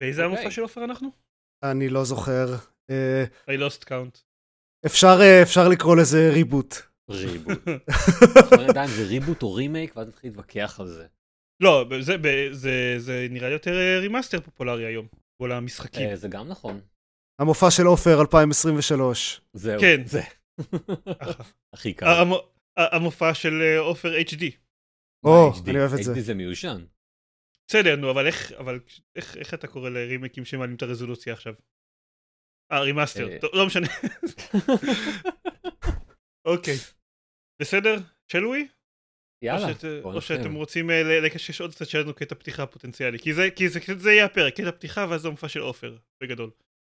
באיזה אוקיי. המופע של עופר אנחנו? אני לא זוכר. אה, I lost count. אפשר אה, אפשר לקרוא לזה reboot. reboot. זה reboot או רימייק, ואז נתחיל להתווכח על זה. לא, זה- זה- זה- זה נראה יותר אה, remaster פופולרי היום. כל המשחקים. זה גם נכון. המופע של עופר 2023. זהו. כן. זה. הכי קל. המופע של עופר HD. או? אני אוהב את זה. HD זה מיושן. בסדר, נו, אבל איך, אבל איך, איך אתה קורא לרימייקים שמעלים את הרזולוציה עכשיו? אה, remaster, אה. טוב, לא משנה. אוקיי. בסדר? שלוי? יאללה. או, שאת, או שאתם. רוצים אה, לקשש עוד קצת שלנו קטע פתיחה פוטנציאלי. כי זה, כי זה, זה יהיה הפרק, קטע פתיחה ואז זה המופע של עופר, בגדול.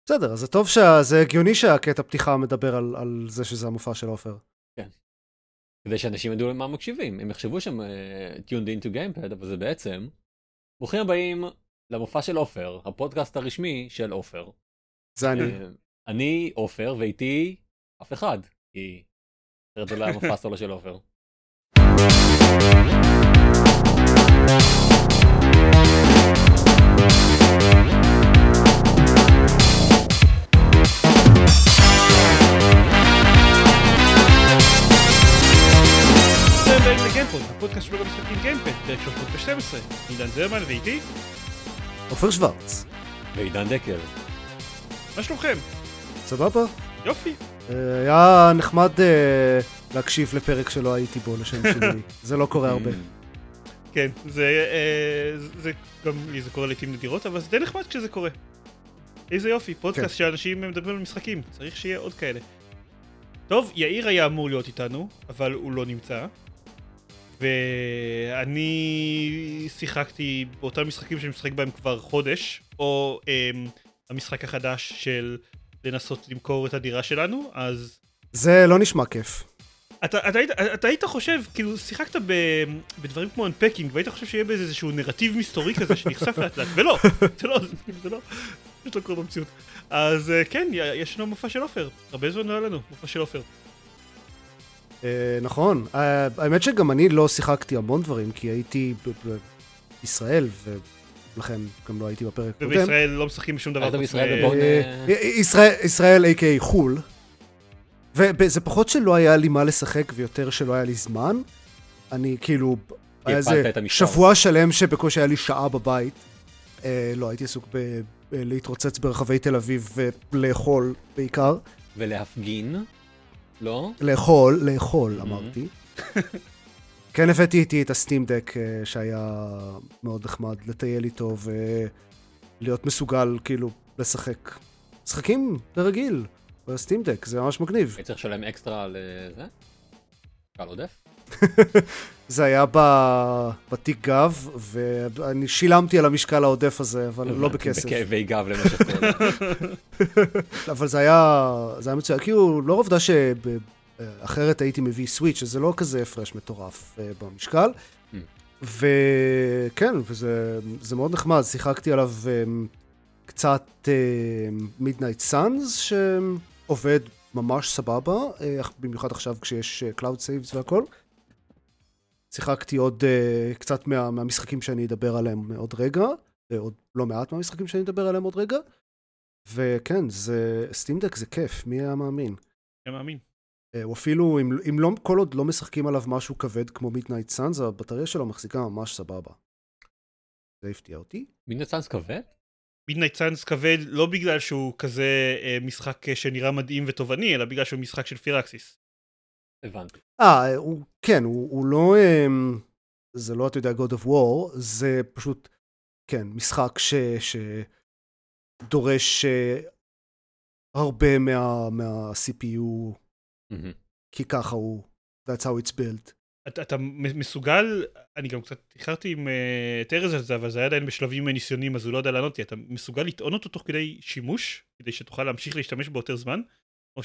בסדר, אז זה טוב שה... זה הגיוני שהקטע פתיחה מדבר על, על זה שזה המופע של עופר. כדי שאנשים ידעו למה מקשיבים. הם יחשבו שהם אה, tuned into gamepad, אבל זה בעצם... ברוכים הבאים למופע של עופר, הפודקאסט הרשמי של עופר. זה אני. אה, אני עופר, ואיתי אף אחד. כי אחרת זה לא היה מופע סולו של עופר. זה באים לגיימפוד, הפודקאסט שלו במשחקים גיימפד, פרק 312. עידן זרמן ואיתי, עופר שוורץ. ועידן דקל. מה שלומכם? סבבה? יופי. אה, היה נחמד אה, להקשיב לפרק שלא הייתי בו לשם שינוי. זה לא קורה הרבה. כן, זה, אה, זה גם לי זה קורה לעיתים נדירות, אבל זה די נחמד כשזה קורה. איזה יופי, פודקאסט כן. שאנשים מדברים על משחקים, צריך שיהיה עוד כאלה. טוב, יאיר היה אמור להיות איתנו, אבל הוא לא נמצא. ואני שיחקתי באותם משחקים שאני משחק בהם כבר חודש, או אמ, המשחק החדש של לנסות למכור את הדירה שלנו, אז זה לא נשמע כיף. אתה, אתה, היית, אתה היית חושב, כאילו, שיחקת ב, בדברים כמו אנפקינג, והיית חושב שיהיה באיזה איזשהו נרטיב מסתורי כזה שנחשף לאט לאט, ולא, זה לא, זה, זה לא, פשוט לא קורה במציאות. אז אה, כן, יש לנו מופע של עופר, הרבה זמן לא היה לנו מופע של עופר. אה, נכון. אה, האמת שגם אני לא שיחקתי המון דברים, כי הייתי ב- בישראל, ולכן גם לא הייתי בפרק הקודם. ובישראל לא משחקים בשום דבר אה, ישראל, a.k.a חו"ל. וזה פחות שלא היה לי מה לשחק ויותר שלא היה לי זמן. אני כאילו, היה איזה. שבוע שלם שבקושי היה לי שעה בבית. לא, הייתי עסוק ב- ב- להתרוצץ ברחבי תל אביב ולאכול בעיקר. ולהפגין. לא? לאכול, לאכול, Mhm. אמרתי. כן הבאתי איתי את הסטים דק אה, שהיה מאוד נחמד לטייל איתו ולהיות מסוגל כאילו לשחק. משחקים ברגיל, בסטים דק, זה ממש מגניב. הייתי צריך לשלם אקסטרה על אה, זה? קהל עודף? זה היה ב- בתיק גב, ואני שילמתי על המשקל העודף הזה, אבל לא בכסף. בכאבי גב למשך. אבל זה היה, זה היה מצוין, כאילו, לא עובדה שאחרת הייתי מביא סוויץ', שזה לא כזה הפרש מטורף אה, במשקל. Mm. וכן, וזה זה מאוד נחמד, שיחקתי עליו אה, קצת מידנייט סאנס, שעובד ממש סבבה, אה, במיוחד עכשיו כשיש cloud saves והכל. שיחקתי עוד uh, קצת מה, מהמשחקים שאני אדבר עליהם עוד רגע, ועוד לא מעט מהמשחקים שאני אדבר עליהם עוד רגע. וכן, זה, סטים דק זה כיף, מי היה מאמין? אני מאמין. אה, הוא אפילו, אם, אם לא, כל עוד לא משחקים עליו משהו כבד כמו מידנייט סאנס, הבטריה שלו מחזיקה ממש סבבה. זה הפתיע אותי. מידנייט סאנס כבד? מידנייט סאנס כבד לא בגלל שהוא כזה אה, משחק אה, שנראה מדהים ותובעני, אלא בגלל שהוא משחק של פיראקסיס. הבנתי. אה, הוא, כן, הוא, הוא לא, אמ, זה לא, אתה יודע, God of War, זה פשוט, כן, משחק ש, שדורש אה, הרבה מה, מה-CPU, מהמם. כי ככה הוא, that's how it's built. אתה, אתה מסוגל, אני גם קצת איחרתי עם אה, את ארז על זה, אבל זה היה עדיין בשלבים ניסיוניים, אז הוא לא יודע לענות לי. אתה מסוגל לטעון אותו תוך כדי שימוש, כדי שתוכל להמשיך להשתמש בו יותר זמן?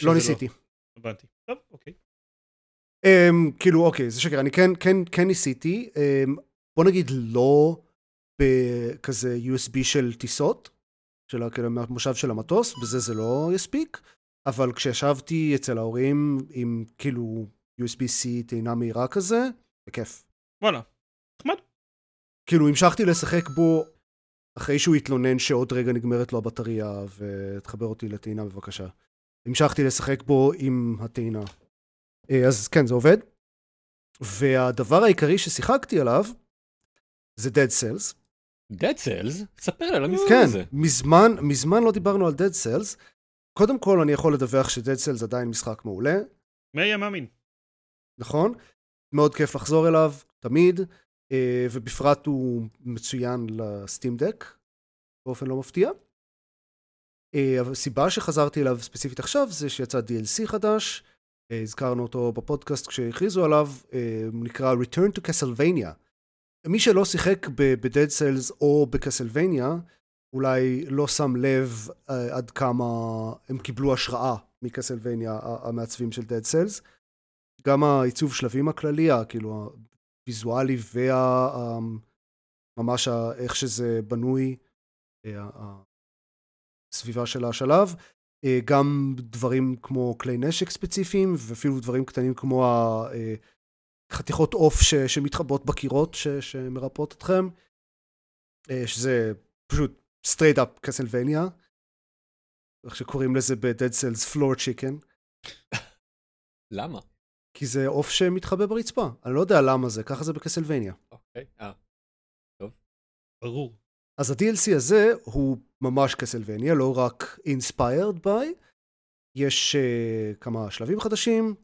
לא ניסיתי. הבנתי. טוב, אוקיי. Um, כאילו, אוקיי, זה שקר, אני כן, כן, כן ניסיתי. Um, בוא נגיד לא בכזה USB של טיסות, של כאילו מהמושב של המטוס, בזה זה לא יספיק, אבל כשישבתי אצל ההורים עם כאילו USB-C טעינה מהירה כזה, זה כיף. וואלה. נחמד. כאילו המשכתי לשחק בו אחרי שהוא התלונן שעוד רגע נגמרת לו הבטריה, ותחבר אותי לטעינה בבקשה. המשכתי לשחק בו עם הטעינה. אה, אז כן, זה עובד. והדבר העיקרי ששיחקתי עליו, זה Dead Cells. Dead Cells? ספר לי על המשחק כן, הזה. מזמן, מזמן לא דיברנו על Dead Cells. קודם כל, אני יכול לדווח ש-Dead Cells עדיין משחק מעולה, מי היה מאמין? נכון? מאוד כיף לחזור אליו, תמיד, אה, ובפרט הוא מצוין לסטים דק, באופן לא מפתיע. אה, הסיבה שחזרתי אליו ספציפית עכשיו זה שיצא DLC חדש, הזכרנו אותו בפודקאסט כשהכריזו עליו, אה, נקרא Return to Castlevania. מי שלא שיחק ב-Dead Cells או בקסלווניה, אולי לא שם לב אה, עד כמה הם קיבלו השראה מקסלווניה, המעצבים של Dead Cells. גם העיצוב שלבים הכללי, כאילו הוויזואלי וממש איך שזה בנוי, אה, הסביבה של השלב. אה, גם דברים כמו כלי נשק ספציפיים, ואפילו דברים קטנים כמו ה- אה, חתיכות עוף ש- שמתחבאות בקירות ש- שמרפאות אתכם, אה, שזה פשוט straight up קסלווניה, איך שקוראים לזה ב-Dead Cells floor chicken, למה? כי זה עוף שמתחבא ברצפה. אני לא יודע למה זה, ככה זה בקסלווניה. אוקיי. אה, ברור. אז ה-DLC הזה הוא ממש קסלווניה, לא רק inspired by. יש uh, כמה שלבים חדשים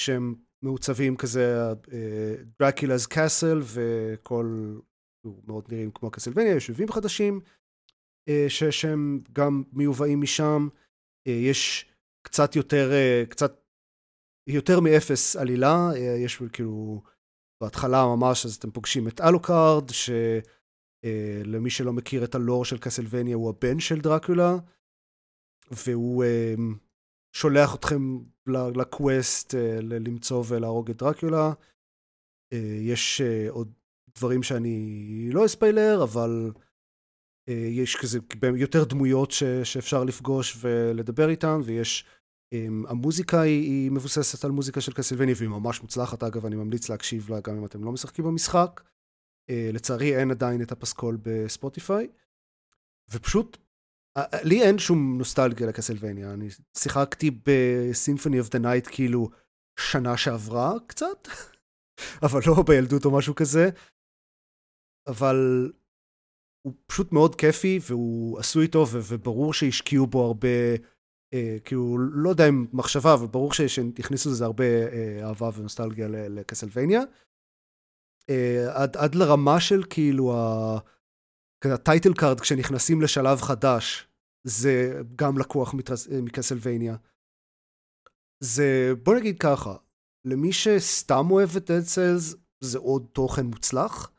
שהם מעוצבים כזה דרקולה's קאסל וכל, מאוד נראים כמו קסלווניה, יש שבבים חדשים uh, ש- שהם גם מיובאים משם. Uh, יש קצת יותר, uh, קצת יותר מאפס עלילה, uh, יש כאילו בהתחלה ממש אז אתם פוגשים את אלוקארד, ש... Uh, למי שלא מכיר את הלור של קסלווניה, הוא הבן של דרקולה, והוא uh, שולח אתכם ל-quest uh, למצוא ולהרוג את דרקולה. Uh, יש uh, עוד דברים שאני לא אספיילר, אבל uh, יש כזה יותר דמויות ש- שאפשר לפגוש ולדבר איתן, ויש... Um, המוזיקה היא, היא מבוססת על מוזיקה של קסלווניה, והיא ממש מוצלחת, אגב, אני ממליץ להקשיב לה גם אם אתם לא משחקים במשחק. Uh, לצערי אין עדיין את הפסקול בספוטיפיי, ופשוט, uh, לי אין שום נוסטלגיה לקסלווניה, אני שיחקתי ב-Symphony of the Night כאילו שנה שעברה קצת, אבל לא בילדות או משהו כזה, אבל הוא פשוט מאוד כיפי והוא עשוי טוב וברור שהשקיעו בו הרבה, uh, כאילו לא יודע אם מחשבה, אבל ברור שהכניסו לזה הרבה uh, אהבה ונוסטלגיה לקסלווניה. Uh, עד, עד לרמה של כאילו ה-title card כשנכנסים לשלב חדש, זה גם לקוח מטרס, מקסלווניה. זה, בוא נגיד ככה, למי שסתם אוהב את Dead Cells זה עוד תוכן מוצלח.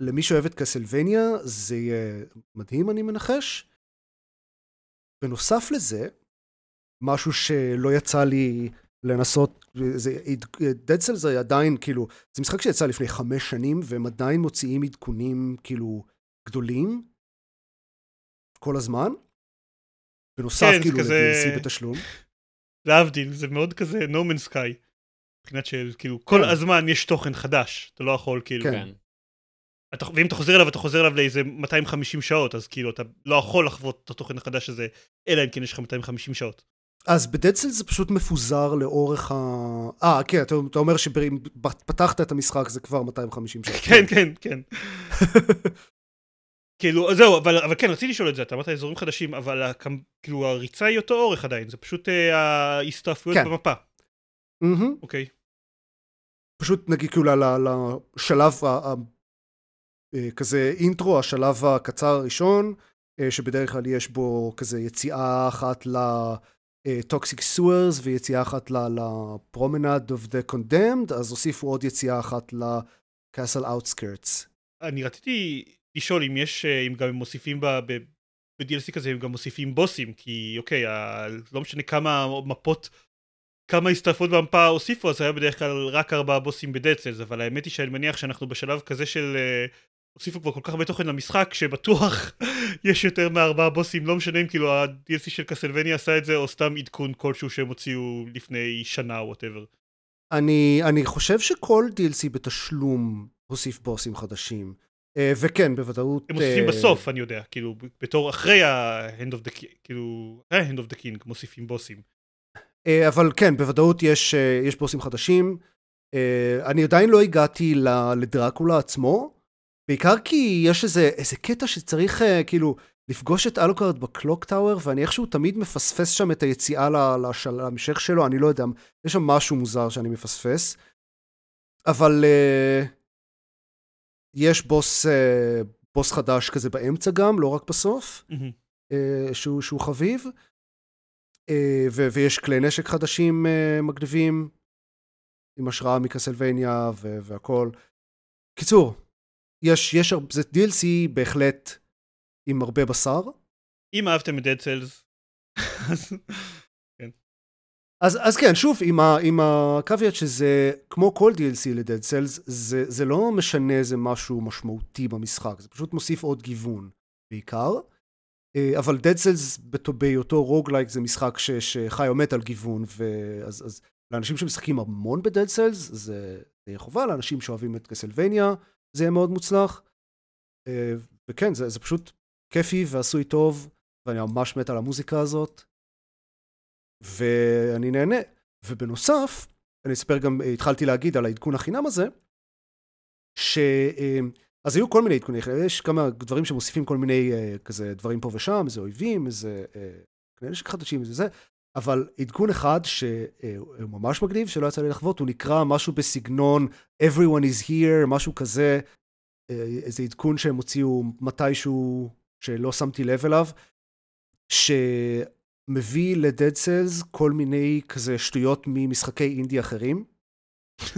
למי שאוהב את קסלווניה זה יהיה מדהים אני מנחש. בנוסף לזה, משהו שלא יצא לי לנסות, זה, Dead Cells זה עדיין כאילו, זה משחק שיצא לפני חמש שנים והם עדיין מוציאים עדכונים כאילו גדולים כל הזמן. בנוסף כן, זה כאילו כזה- ל-DLC בתשלום. להבדיל, זה מאוד כזה No Man's Sky. מבחינת של כאילו כל כן. הזמן יש תוכן חדש, אתה לא יכול כאילו, כן. כן. אתה, ואם אתה חוזר אליו אתה חוזר אליו לאיזה 250 שעות, אז כאילו אתה לא יכול לחוות את התוכן החדש הזה, אלא אם כן יש לך 250 שעות. אז בדדסל זה פשוט מפוזר לאורך ה... אה, כן, אתה, אתה אומר שפתחת את המשחק זה כבר 250 שעות. כן, כן, כן. כאילו, זהו, אבל, אבל כן, רציתי לשאול את זה, אתה אמרת אזורים חדשים, אבל הקמ- כאילו הריצה היא אותו אורך עדיין, זה פשוט אה, ההסתעפויות כן. במפה. אוקיי? פשוט נגיד כאילו ל- ל- לשלב ה... ה- אה, כזה אינטרו, השלב הקצר הראשון, אה, שבדרך כלל יש בו כזה יציאה אחת ל-Toxic Sewers ויציאה אחת ל-Promenade of the Condemned, אז הוסיפו עוד יציאה אחת ל-Castle Outskirts. אני רציתי לשאול אם יש, אה, אם גם הם מוסיפים. ב-DLC כזה הם גם מוסיפים בוסים, כי אוקיי, ה... לא משנה כמה מפות, כמה הסתעפות במפה הוסיפו, אז היה בדרך כלל רק ארבעה בוסים ב-Dead Cells, אבל האמת היא שאני מניח שאנחנו בשלב כזה של... הוסיפו כבר כל כך הרבה תוכן למשחק, שבטוח יש יותר מארבעה בוסים, לא משנה אם כאילו ה-DLC של קסלווניה עשה את זה, או סתם עדכון כלשהו שהם הוציאו לפני שנה או whatever. אני, אני חושב שכל DLC בתשלום הוסיף בוסים חדשים. אה, וכן, בוודאות... הם מוסיפים אה, בסוף, אני יודע, כאילו, בתור אחרי ה-Hand of the King, כאילו, אחרי ה-Hand of the King מוסיפים בוסים. אה, אבל כן, בוודאות יש, אה, יש בוסים חדשים. אה, אני עדיין לא הגעתי לדרקולה עצמו, בעיקר כי יש איזה, איזה קטע שצריך אה, כאילו לפגוש את אלוקארד בקלוק טאוור, ואני איכשהו תמיד מפספס שם את היציאה להמשך שלו, אני לא יודע, יש שם משהו מוזר שאני מפספס. אבל אה, יש בוס, אה, בוס חדש כזה באמצע גם, לא רק בסוף. מהמם. אה, שהוא, שהוא חביב, אה, ו- ויש כלי נשק חדשים אה, מגניבים, עם השראה מקסלווניה ו- והכל. קיצור, יש, יש, זה DLC בהחלט עם הרבה בשר. אם אהבתם את Dead Cells, אז אז, אז כן, שוב, עם, ה, עם הקוויאט שזה, כמו כל DLC ל-Dead Cells, זה, זה לא משנה איזה משהו משמעותי במשחק, זה פשוט מוסיף עוד גיוון בעיקר. אה, אבל Cells בת- בהיותו רוגלייק זה משחק ש, שחי או מת על גיוון, ואז אז לאנשים שמשחקים המון ב-Dead Cells זה, זה חובה, לאנשים שאוהבים את קסלווניה זה יהיה מאוד מוצלח. אה, וכן, זה, זה פשוט כיפי ועשוי טוב, ואני ממש מת על המוזיקה הזאת. ואני נהנה. ובנוסף, אני אספר גם, אה, התחלתי להגיד על העדכון החינם הזה, ש... אה, אז היו כל מיני עדכוני חינם, יש כמה דברים שמוסיפים כל מיני כזה דברים פה ושם, איזה אויבים, איזה כלי נשק חדשים, איזה זה, אבל עדכון אחד שהוא ממש מגניב, שלא יצא לי לחוות, הוא נקרא משהו בסגנון Everyone is here, משהו כזה, אה, איזה עדכון שהם הוציאו מתישהו, שלא שמתי לב אליו, שמביא ל-Dead Cells כל מיני כזה שטויות ממשחקי אינדי אחרים.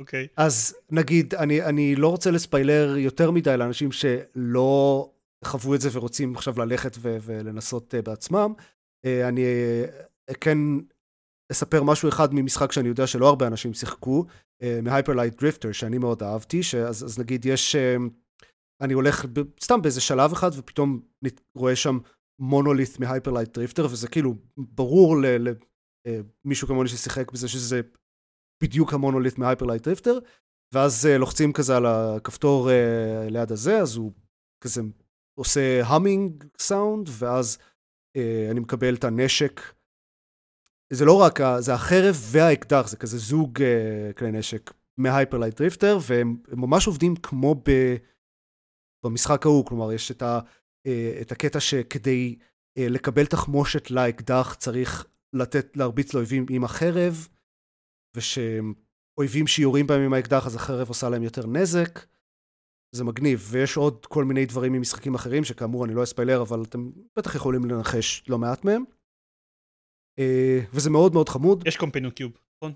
אוקיי. אז נגיד, אני, אני לא רוצה לספיילר יותר מדי לאנשים שלא חוו את זה ורוצים עכשיו ללכת ו- ולנסות uh, בעצמם. Uh, אני uh, כן אספר משהו אחד ממשחק שאני יודע שלא הרבה אנשים שיחקו, uh, מ-Hyper Light Drifter, שאני מאוד אהבתי, שאז, אז נגיד יש, אני הולך סתם באיזה שלב אחד ופתאום רואה שם מונולית' מ-Hyper Light Drifter, וזה כאילו ברור למישהו כמוני ששיחק בזה שזה בדיוק המונוליט מ-Hyper Light Drifter, ואז לוחצים כזה על הכפתור ליד הזה, אז הוא כזה עושה humming sound, ואז אני מקבל את הנשק. זה לא רק, זה החרב והאקדח, זה כזה זוג uh, כלי נשק מ-Hyper Light Drifter, והם הם ממש עובדים כמו ב, במשחק ההוא, כלומר יש את, ה, uh, את הקטע שכדי לקבל תחמושת לאקדח צריך לתת, להרביץ לאויבים עם החרב, ושאויבים שיורים בהם עם האקדח אז החרב עושה להם יותר נזק. זה מגניב, ויש עוד כל מיני דברים ממשחקים אחרים, שכאמור אני לא אספיילר, אבל אתם בטח יכולים לנחש לא מעט מהם. אה, וזה מאוד מאוד חמוד. יש קומפיניון קיוב, נכון?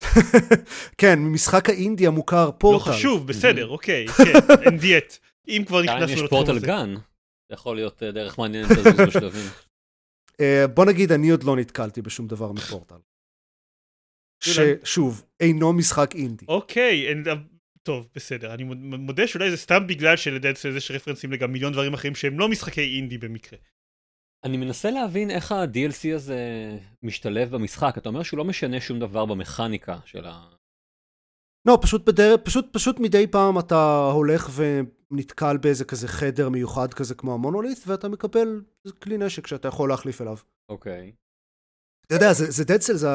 כן, ממשחק האינדי המוכר, לא פורטל. חשוב, בסדר, אוקיי, כן, אין דיאט. אם כבר גם אם נכנסנו יש לתחום פורטל הזה. גן, זה יכול להיות אה, דרך מעניינת לזוז בשלבים. אה, בוא נגיד, אני עוד לא נתקלתי בשום דבר מפורטל. ששוב, אינו משחק אינדי. אוקיי, טוב, בסדר. אני מוד- מודה שאולי זה סתם בגלל שלדד סלס יש רפרנסים לגם מיליון דברים אחרים שהם לא משחקי אינדי במקרה. אני מנסה להבין איך ה-DLC הזה משתלב במשחק, אתה אומר שהוא לא משנה שום דבר במכניקה של ה... לא, פשוט בדרך, פשוט, פשוט מדי פעם אתה הולך ונתקל באיזה כזה חדר מיוחד כזה כמו המונוליט, ואתה מקבל כלי נשק שאתה יכול להחליף אליו. אוקיי. אתה יודע, זה, דדסל, זה,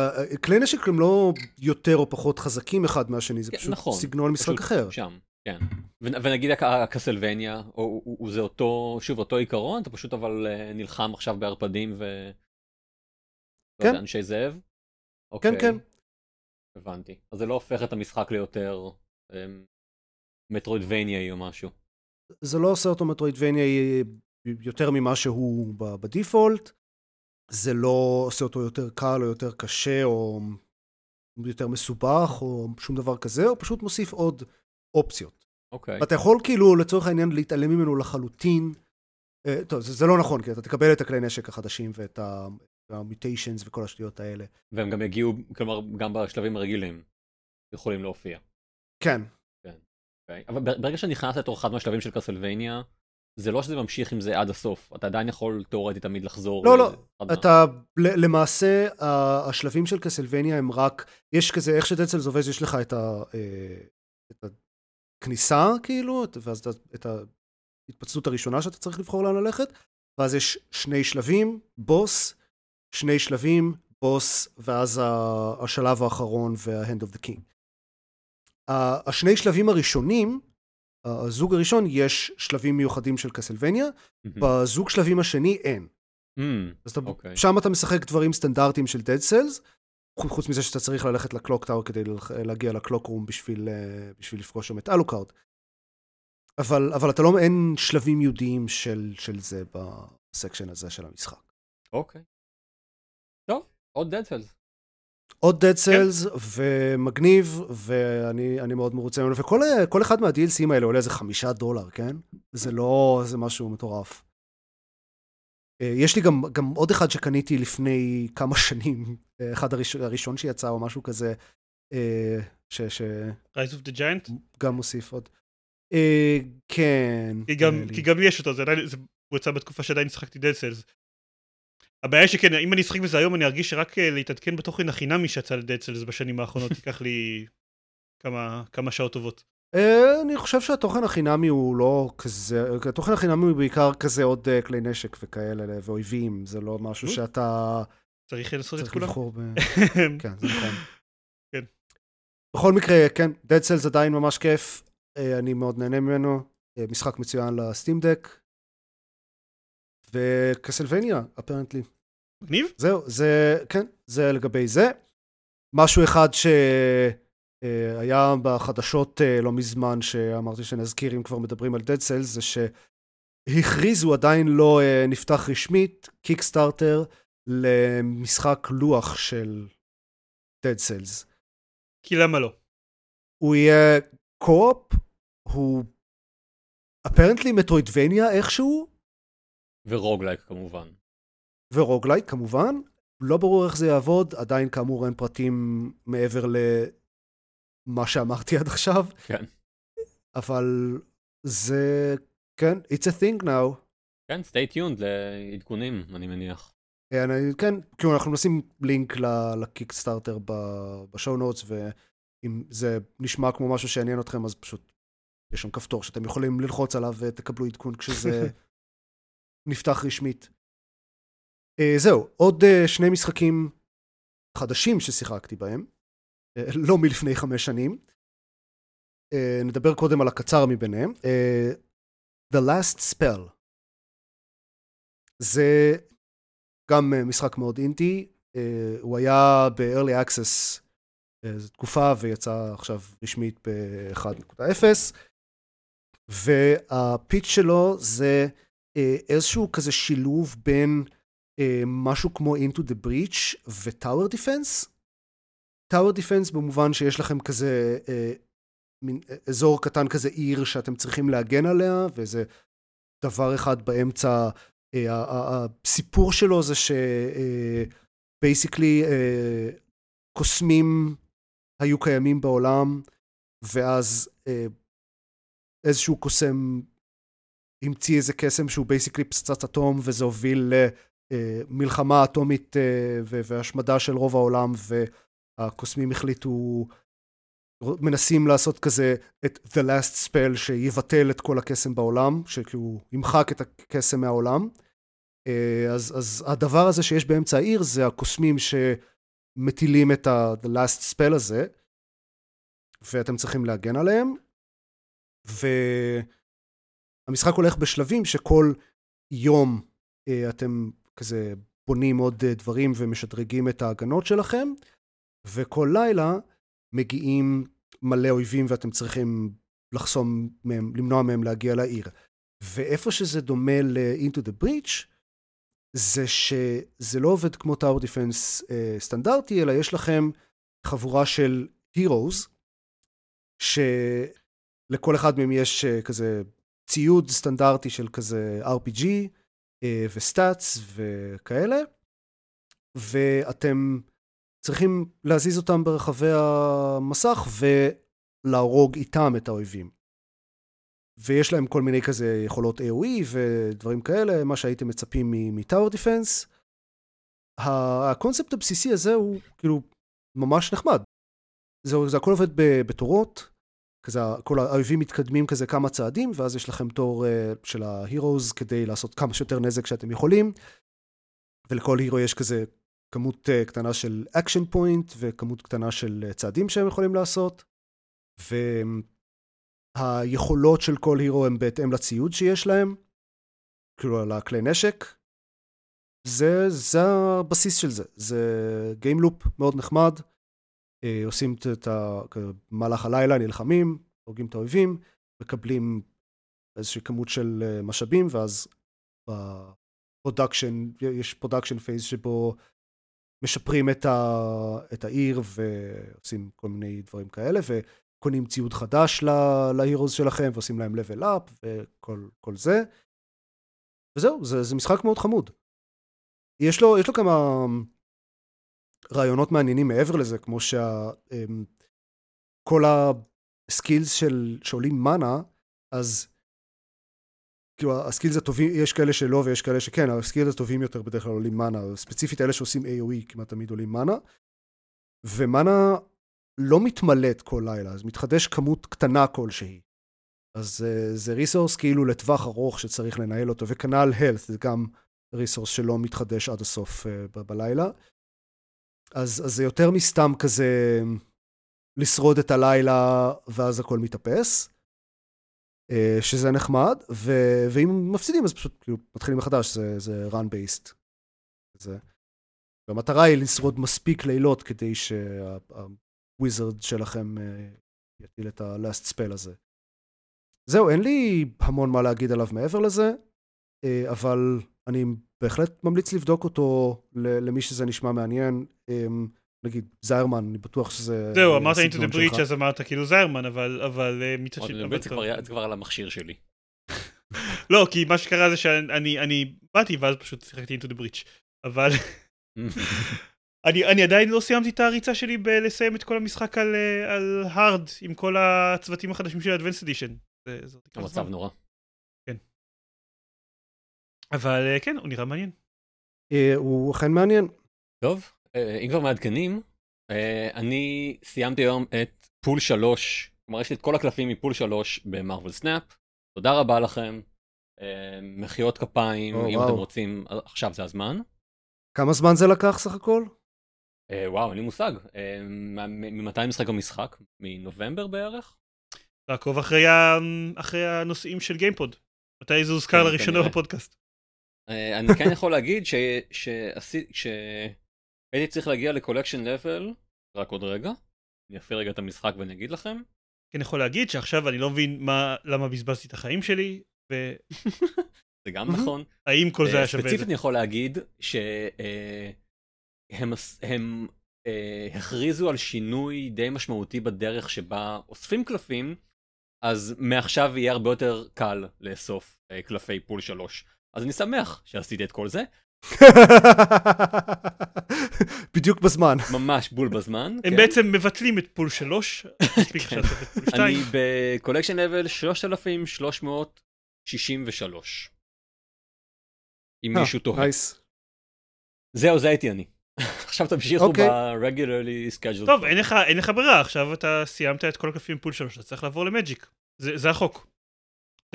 כלי נשק הם לא יותר או פחות חזקים אחד מהשני, זה כן, פשוט נכון. סגנון משחק אחר. שם, כן. ונגיד הק- הקסלווניה, זה אותו, שוב, אותו עיקרון, אתה פשוט אבל אה, נלחם עכשיו בערפדים ו... לא כן. אנשי זאב? כן, אוקיי, כן. הבנתי. אז זה לא הופך את המשחק ליותר אמ, מטרואידבניאי או משהו. זה לא עושה אותו מטרואידבניה יותר ממה שהוא בדיפולט, זה לא עושה אותו יותר קל או יותר קשה או יותר מסובך או שום דבר כזה, הוא פשוט מוסיף עוד אופציות. אוקיי. אתה יכול כאילו לצורך העניין להתעלם ממנו לחלוטין. אה, טוב, זה, זה לא נכון, כי אתה תקבל את הכלי נשק החדשים ואת ה-mutations וכל השטויות האלה. והם גם יגיעו, כלומר, גם בשלבים הרגילים יכולים להופיע. כן, אוקיי. אבל בר- ברגע שאתה נכנס לתור אחד מהשלבים של קסלווניה, זה לא שזה ממשיך עם זה עד הסוף. אתה עדיין יכול תאורטית תמיד לחזור. לא, לא, אתה, ל- למעשה, השלבים של קסלווניה הם רק, יש כזה, איך שדצלס עובד, יש לך את ה... אה, את הכניסה, כאילו, ואז את, ההתפצלות הראשונה שאתה צריך לבחור לאן ללכת, ואז יש שני שלבים, בוס, שני שלבים, בוס, ואז ה- השלב האחרון וה-hand of the king. ה- השני שלבים הראשונים, הזוג הראשון, יש שלבים מיוחדים של קסלווניה, מהמם. בזוג שלבים השני אין. מהמם. אז אתה, אוקיי. שם אתה משחק דברים סטנדרטיים של Dead Cells, חוץ מזה שאתה צריך ללכת ל-Clock Tower כדי להגיע ל-Clock Room בשביל, אה, בשביל לפגוש שם את אלוקארד. אבל, אבל אתה לא, אין שלבים ייעודיים של, של זה ב-section הזה של המשחק. אוקיי. טוב, עוד Dead Cells. עוד Dead Cells ומגניב, ואני אני מאוד מרוצה ממנו, וכל כל אחד מה-DLCים האלה עולה איזה חמישה דולר, כן? זה לא, זה משהו מטורף. אה, יש לי גם, גם עוד אחד שקניתי לפני כמה שנים, אה, אחד הראש, הראשון שיצא או משהו כזה, אה, ש, שגם Rise of the Giant? מוסיף עוד. כן. כי גם. כי גם יש אותו, זה עדיין, זה הוא יצא בתקופה שעדיין שחקתי Dead Cells. הבעיה שכן, אם אני אשחק בזה היום, אני ארגיש שרק אה, להתעדכן בתוכן החינמי שיצא ל-Dead Cells בשנים האחרונות, ייקח לי כמה, כמה שעות טובות. אה, אני חושב שהתוכן החינמי הוא לא כזה, התוכן החינמי הוא בעיקר כזה עוד אה, כלי נשק וכאלה, ואויבים, זה לא משהו. שאתה צריך לעשות את צריך כולם. לבחור ב... כן, זה נכון. כן. בכל מקרה, כן, Dead Cells עדיין ממש כיף, אני מאוד נהנה ממנו, משחק מצוין לסטים דק, וקסלווניה, אפרנטלי. מגניב? זהו, זה, כן, זה לגבי זה. משהו אחד שהיה בחדשות אה, לא מזמן, שאמרתי שנזכיר אם כבר מדברים על Dead Cells, זה שהכריזו, עדיין לא אה, נפתח רשמית, קיקסטארטר למשחק לוח של Dead Cells. כי למה לא? הוא יהיה קו-אופ, הוא אפרנטלי מטרואידבניה איכשהו, ורוגלייק כמובן. ורוגלייק כמובן. לא ברור איך זה יעבוד, עדיין כאמור אין פרטים מעבר למה שאמרתי עד עכשיו, כן. אבל זה, כן, it's a thing now. כן, stay tuned לעדכונים, אני מניח. אני, כן, כאילו אנחנו נשים לינק לקיקסטארטר בשואו נוטס, ואם זה נשמע כמו משהו שיעניין אתכם, אז פשוט יש שם כפתור שאתם יכולים ללחוץ עליו ותקבלו עדכון כשזה נפתח רשמית. Uh, זהו, עוד uh, שני משחקים חדשים ששיחקתי בהם, uh, לא מלפני חמש שנים. נדבר קודם על הקצר מביניהם. The Last Spell. זה גם משחק מאוד אינטי, הוא היה ב-early access איזו תקופה ויצא עכשיו רשמית ב-1.0 והפיץ' שלו זה איזשהו כזה שילוב בין uh, משהו כמו Into the Breach ו-Tower Defense. Tower Defense במובן שיש לכם כזה uh, מין אזור קטן כזה עיר שאתם צריכים להגן עליה ואיזה דבר אחד באמצע Uh, הסיפור שלו זה שבייסיקלי uh, uh, קוסמים היו קיימים בעולם, ואז uh, איזשהו קוסם המציא איזה קסם שהוא basically פצצת אטום, וזה הוביל למלחמה אטומית uh, והשמדה של רוב העולם, והקוסמים החליטו, מנסים לעשות כזה את The Last Spell שיבטל את כל הקסם בעולם, שכאילו ימחק את הקסם מהעולם. אז, אז הדבר הזה שיש באמצע העיר זה הקוסמים שמטילים את ה- The Last Spell הזה, ואתם צריכים להגן עליהם. והמשחק הולך בשלבים שכל יום אה, אתם כזה בונים עוד אה, דברים ומשדרגים את ההגנות שלכם, וכל לילה מגיעים מלא אויבים ואתם צריכים לחסום מהם, למנוע מהם להגיע לעיר. ואיפה שזה דומה ל-Into the Breach, זה שזה לא עובד כמו טאור דיפנס אה, סטנדרטי, אלא יש לכם חבורה של Heroes, שלכל אחד מהם יש אה, כזה ציוד סטנדרטי של כזה RPG אה, וסטאצ וכאלה, ואתם צריכים להזיז אותם ברחבי המסך ולהרוג איתם את האויבים. ויש להם כל מיני כזה יכולות AOE ודברים כאלה, מה שהייתם מצפים מטאור דיפנס. הקונספט הבסיסי הזה הוא כאילו ממש נחמד. זה, זה הכל עובד בתורות, כזה, כל האויבים מתקדמים כזה כמה צעדים, ואז יש לכם תור uh, של ה-heroes כדי לעשות כמה שיותר נזק שאתם יכולים, ולכל hero יש כזה כמות uh, קטנה של action point, וכמות קטנה של uh, צעדים שהם יכולים לעשות, והיכולות של כל hero הם בהתאם לציוד שיש להם, כאילו על הכלי נשק. זה, זה הבסיס של זה, זה game loop מאוד נחמד. אה, עושים את ה... במהלך הלילה, נלחמים, הורגים את האויבים, מקבלים איזושהי כמות של אה, משאבים, ואז ב-production, יש production phase שבו משפרים את, ה, את העיר ועושים כל מיני דברים כאלה, וקונים ציוד חדש ל-heroes שלכם, ועושים להם level up וכל זה. וזהו, זה, זה משחק מאוד חמוד. יש לו, יש לו כמה רעיונות מעניינים מעבר לזה, כמו שכל אמ, ה-skills של, שעולים mana, אז כאילו ה-skills הטובים, יש כאלה שלא ויש כאלה שכן, ה-skills הטובים יותר בדרך כלל עולים mana, ספציפית אלה שעושים AOE כמעט תמיד עולים mana, ומנה לא מתמלאת כל לילה, אז מתחדש כמות קטנה כלשהי. אז uh, זה ריסורס כאילו לטווח ארוך שצריך לנהל אותו, וכנ"ל health, זה גם ריסורס שלא מתחדש עד הסוף uh, ב- בלילה. אז, אז זה יותר מסתם כזה לשרוד את הלילה ואז הכל מתאפס, uh, שזה נחמד, ו, ואם מפסידים אז פשוט כאילו מתחילים מחדש, זה, זה run based. זה. והמטרה היא לשרוד מספיק לילות כדי שהוויזרד שלכם uh, יטיל את ה-last spell הזה. זהו, אין לי המון מה להגיד עליו מעבר לזה, אה, אבל אני בהחלט ממליץ לבדוק אותו למי שזה נשמע מעניין. אמ, נגיד זיירמן, אני בטוח שזה... זהו, אמרת into the breach אז אמרת כאילו זיירמן, אבל אבל אה, מצד שני... זה כבר על המכשיר שלי. לא, כי מה שקרה זה שאני באתי ואז פשוט שיחקתי Into the Breach, אבל... אני, אני עדיין לא סיימתי את הריצה שלי בלסיים את כל המשחק על, אה, על hard עם כל הצוותים החדשים של Advanced Edition. המצב נורא. אבל אה, כן, הוא נראה מעניין. אה, הוא אכן מעניין. טוב, אה, אם כבר מעדכנים, אני סיימתי היום את pool 3, כלומר יש לי את כל הקלפים מ-pool 3 ב-Marvel Snap. תודה רבה לכם. מחיאות כפיים, או, אם וואו. אתם רוצים, עכשיו זה הזמן. כמה זמן זה לקח סך הכל? וואו, אין לי מושג. ממתי משחק המשחק? מנובמבר בערך? לעקוב אחרי, ה... אחרי הנושאים של גיימפוד. מתי זה הוזכר כן, לראשונה בפודקאסט. אה, אני כן יכול להגיד שהייתי צריך להגיע לקולקשן לבל, רק עוד רגע, אני אפעיל רגע את המשחק ואני אגיד לכם. כן יכול להגיד שעכשיו אני לא מבין מה, למה בזבזתי את החיים שלי, ו... זה גם נכון. האם כל זה היה שווה את זה? ספציפית אני יכול להגיד שהם הם הכריזו על שינוי די משמעותי בדרך שבה אוספים קלפים. אז מעכשיו יהיה הרבה יותר קל לאסוף אה, קלפי פול 3. אז אני שמח שעשיתי את כל זה. בדיוק בזמן. ממש בול בזמן. הם כן. בעצם מבטלים את pool 3, כן. אני ב-collection level 3363. אם אה, מישהו תוהה. זהו, זה הייתי אני. עכשיו תמשיכו אוקיי. ב-regularly scheduled. טוב, אין לך, ברירה, עכשיו אתה סיימת את כל הקלפים pool 3, אתה צריך לעבור ל-Magic. זה, זה החוק.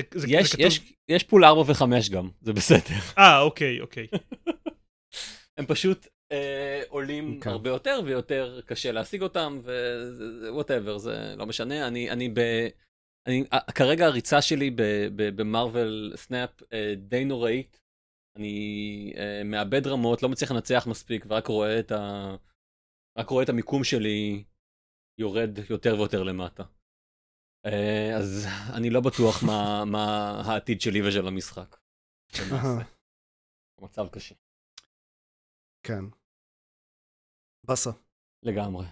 זה, זה, יש, זה יש, יש pool 4 ו-5 גם, זה בסדר. אה, אוקיי, אוקיי. הם פשוט אה, עולים אוקיי. כן. הרבה יותר ויותר קשה להשיג אותם, whatever, זה לא משנה. אני, אני ב... אני, כרגע הריצה שלי ב Marvel Snap אה, די נוראית. אני אה, מאבד רמות, לא מצליח לנצח מספיק, ורק רואה את ה... רק רואה את המיקום שלי יורד יותר ויותר למטה. אה, אז אני לא בטוח מה, מה העתיד שלי ושל המשחק. מצב קשה. כן. באסה. לגמרי.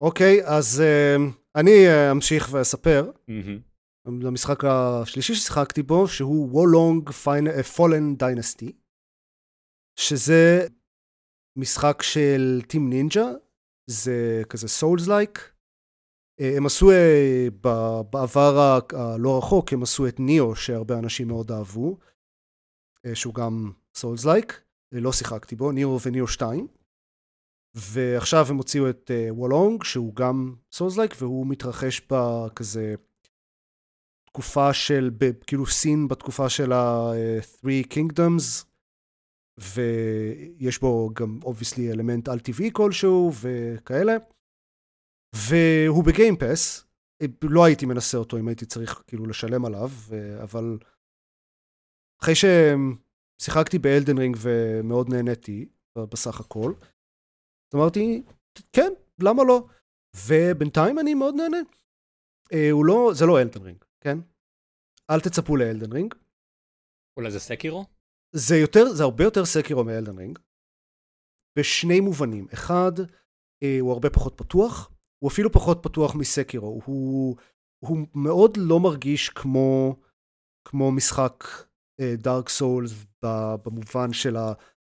אוקיי, אז uh, אני uh, אמשיך ואספר. Mm-hmm. למשחק השלישי ששיחקתי בו, שהוא Wo Long: Fallen Dynasty, שזה משחק של Team Ninja, זה כזה souls-like. הם עשו אה, בעבר הלא רחוק, הם עשו את Nioh, שהרבה אנשים מאוד אהבו, אה, שהוא גם souls-like, לא שיחקתי בו, ניאו וניאו 2. ועכשיו הם הוציאו את Wo Long, שהוא גם souls-like, והוא מתרחש בכזה תקופה של, כאילו סין בתקופה של ה-Three Kingdoms, ויש בו גם obviously אלמנט על טבעי כלשהו וכאלה. והוא ב Game Pass, לא הייתי מנסה אותו אם הייתי צריך כאילו לשלם עליו, אבל אחרי ששיחקתי ב Elden Ring ומאוד נהניתי בסך הכל, אז אמרתי, כן, למה לא? ובינתיים אני מאוד נהנה. אה, הוא לא, זה לא Elden Ring, כן? אל תצפו ל Elden Ring. אולי זה Sekiro? זה יותר, זה הרבה יותר Sekiro מ Elden Ring. בשני מובנים. אחד, אה, הוא הרבה פחות פתוח, הוא אפילו פחות פתוח מ Sekiro. הוא, הוא מאוד לא מרגיש כמו, כמו משחק Dark אה, Souls במובן של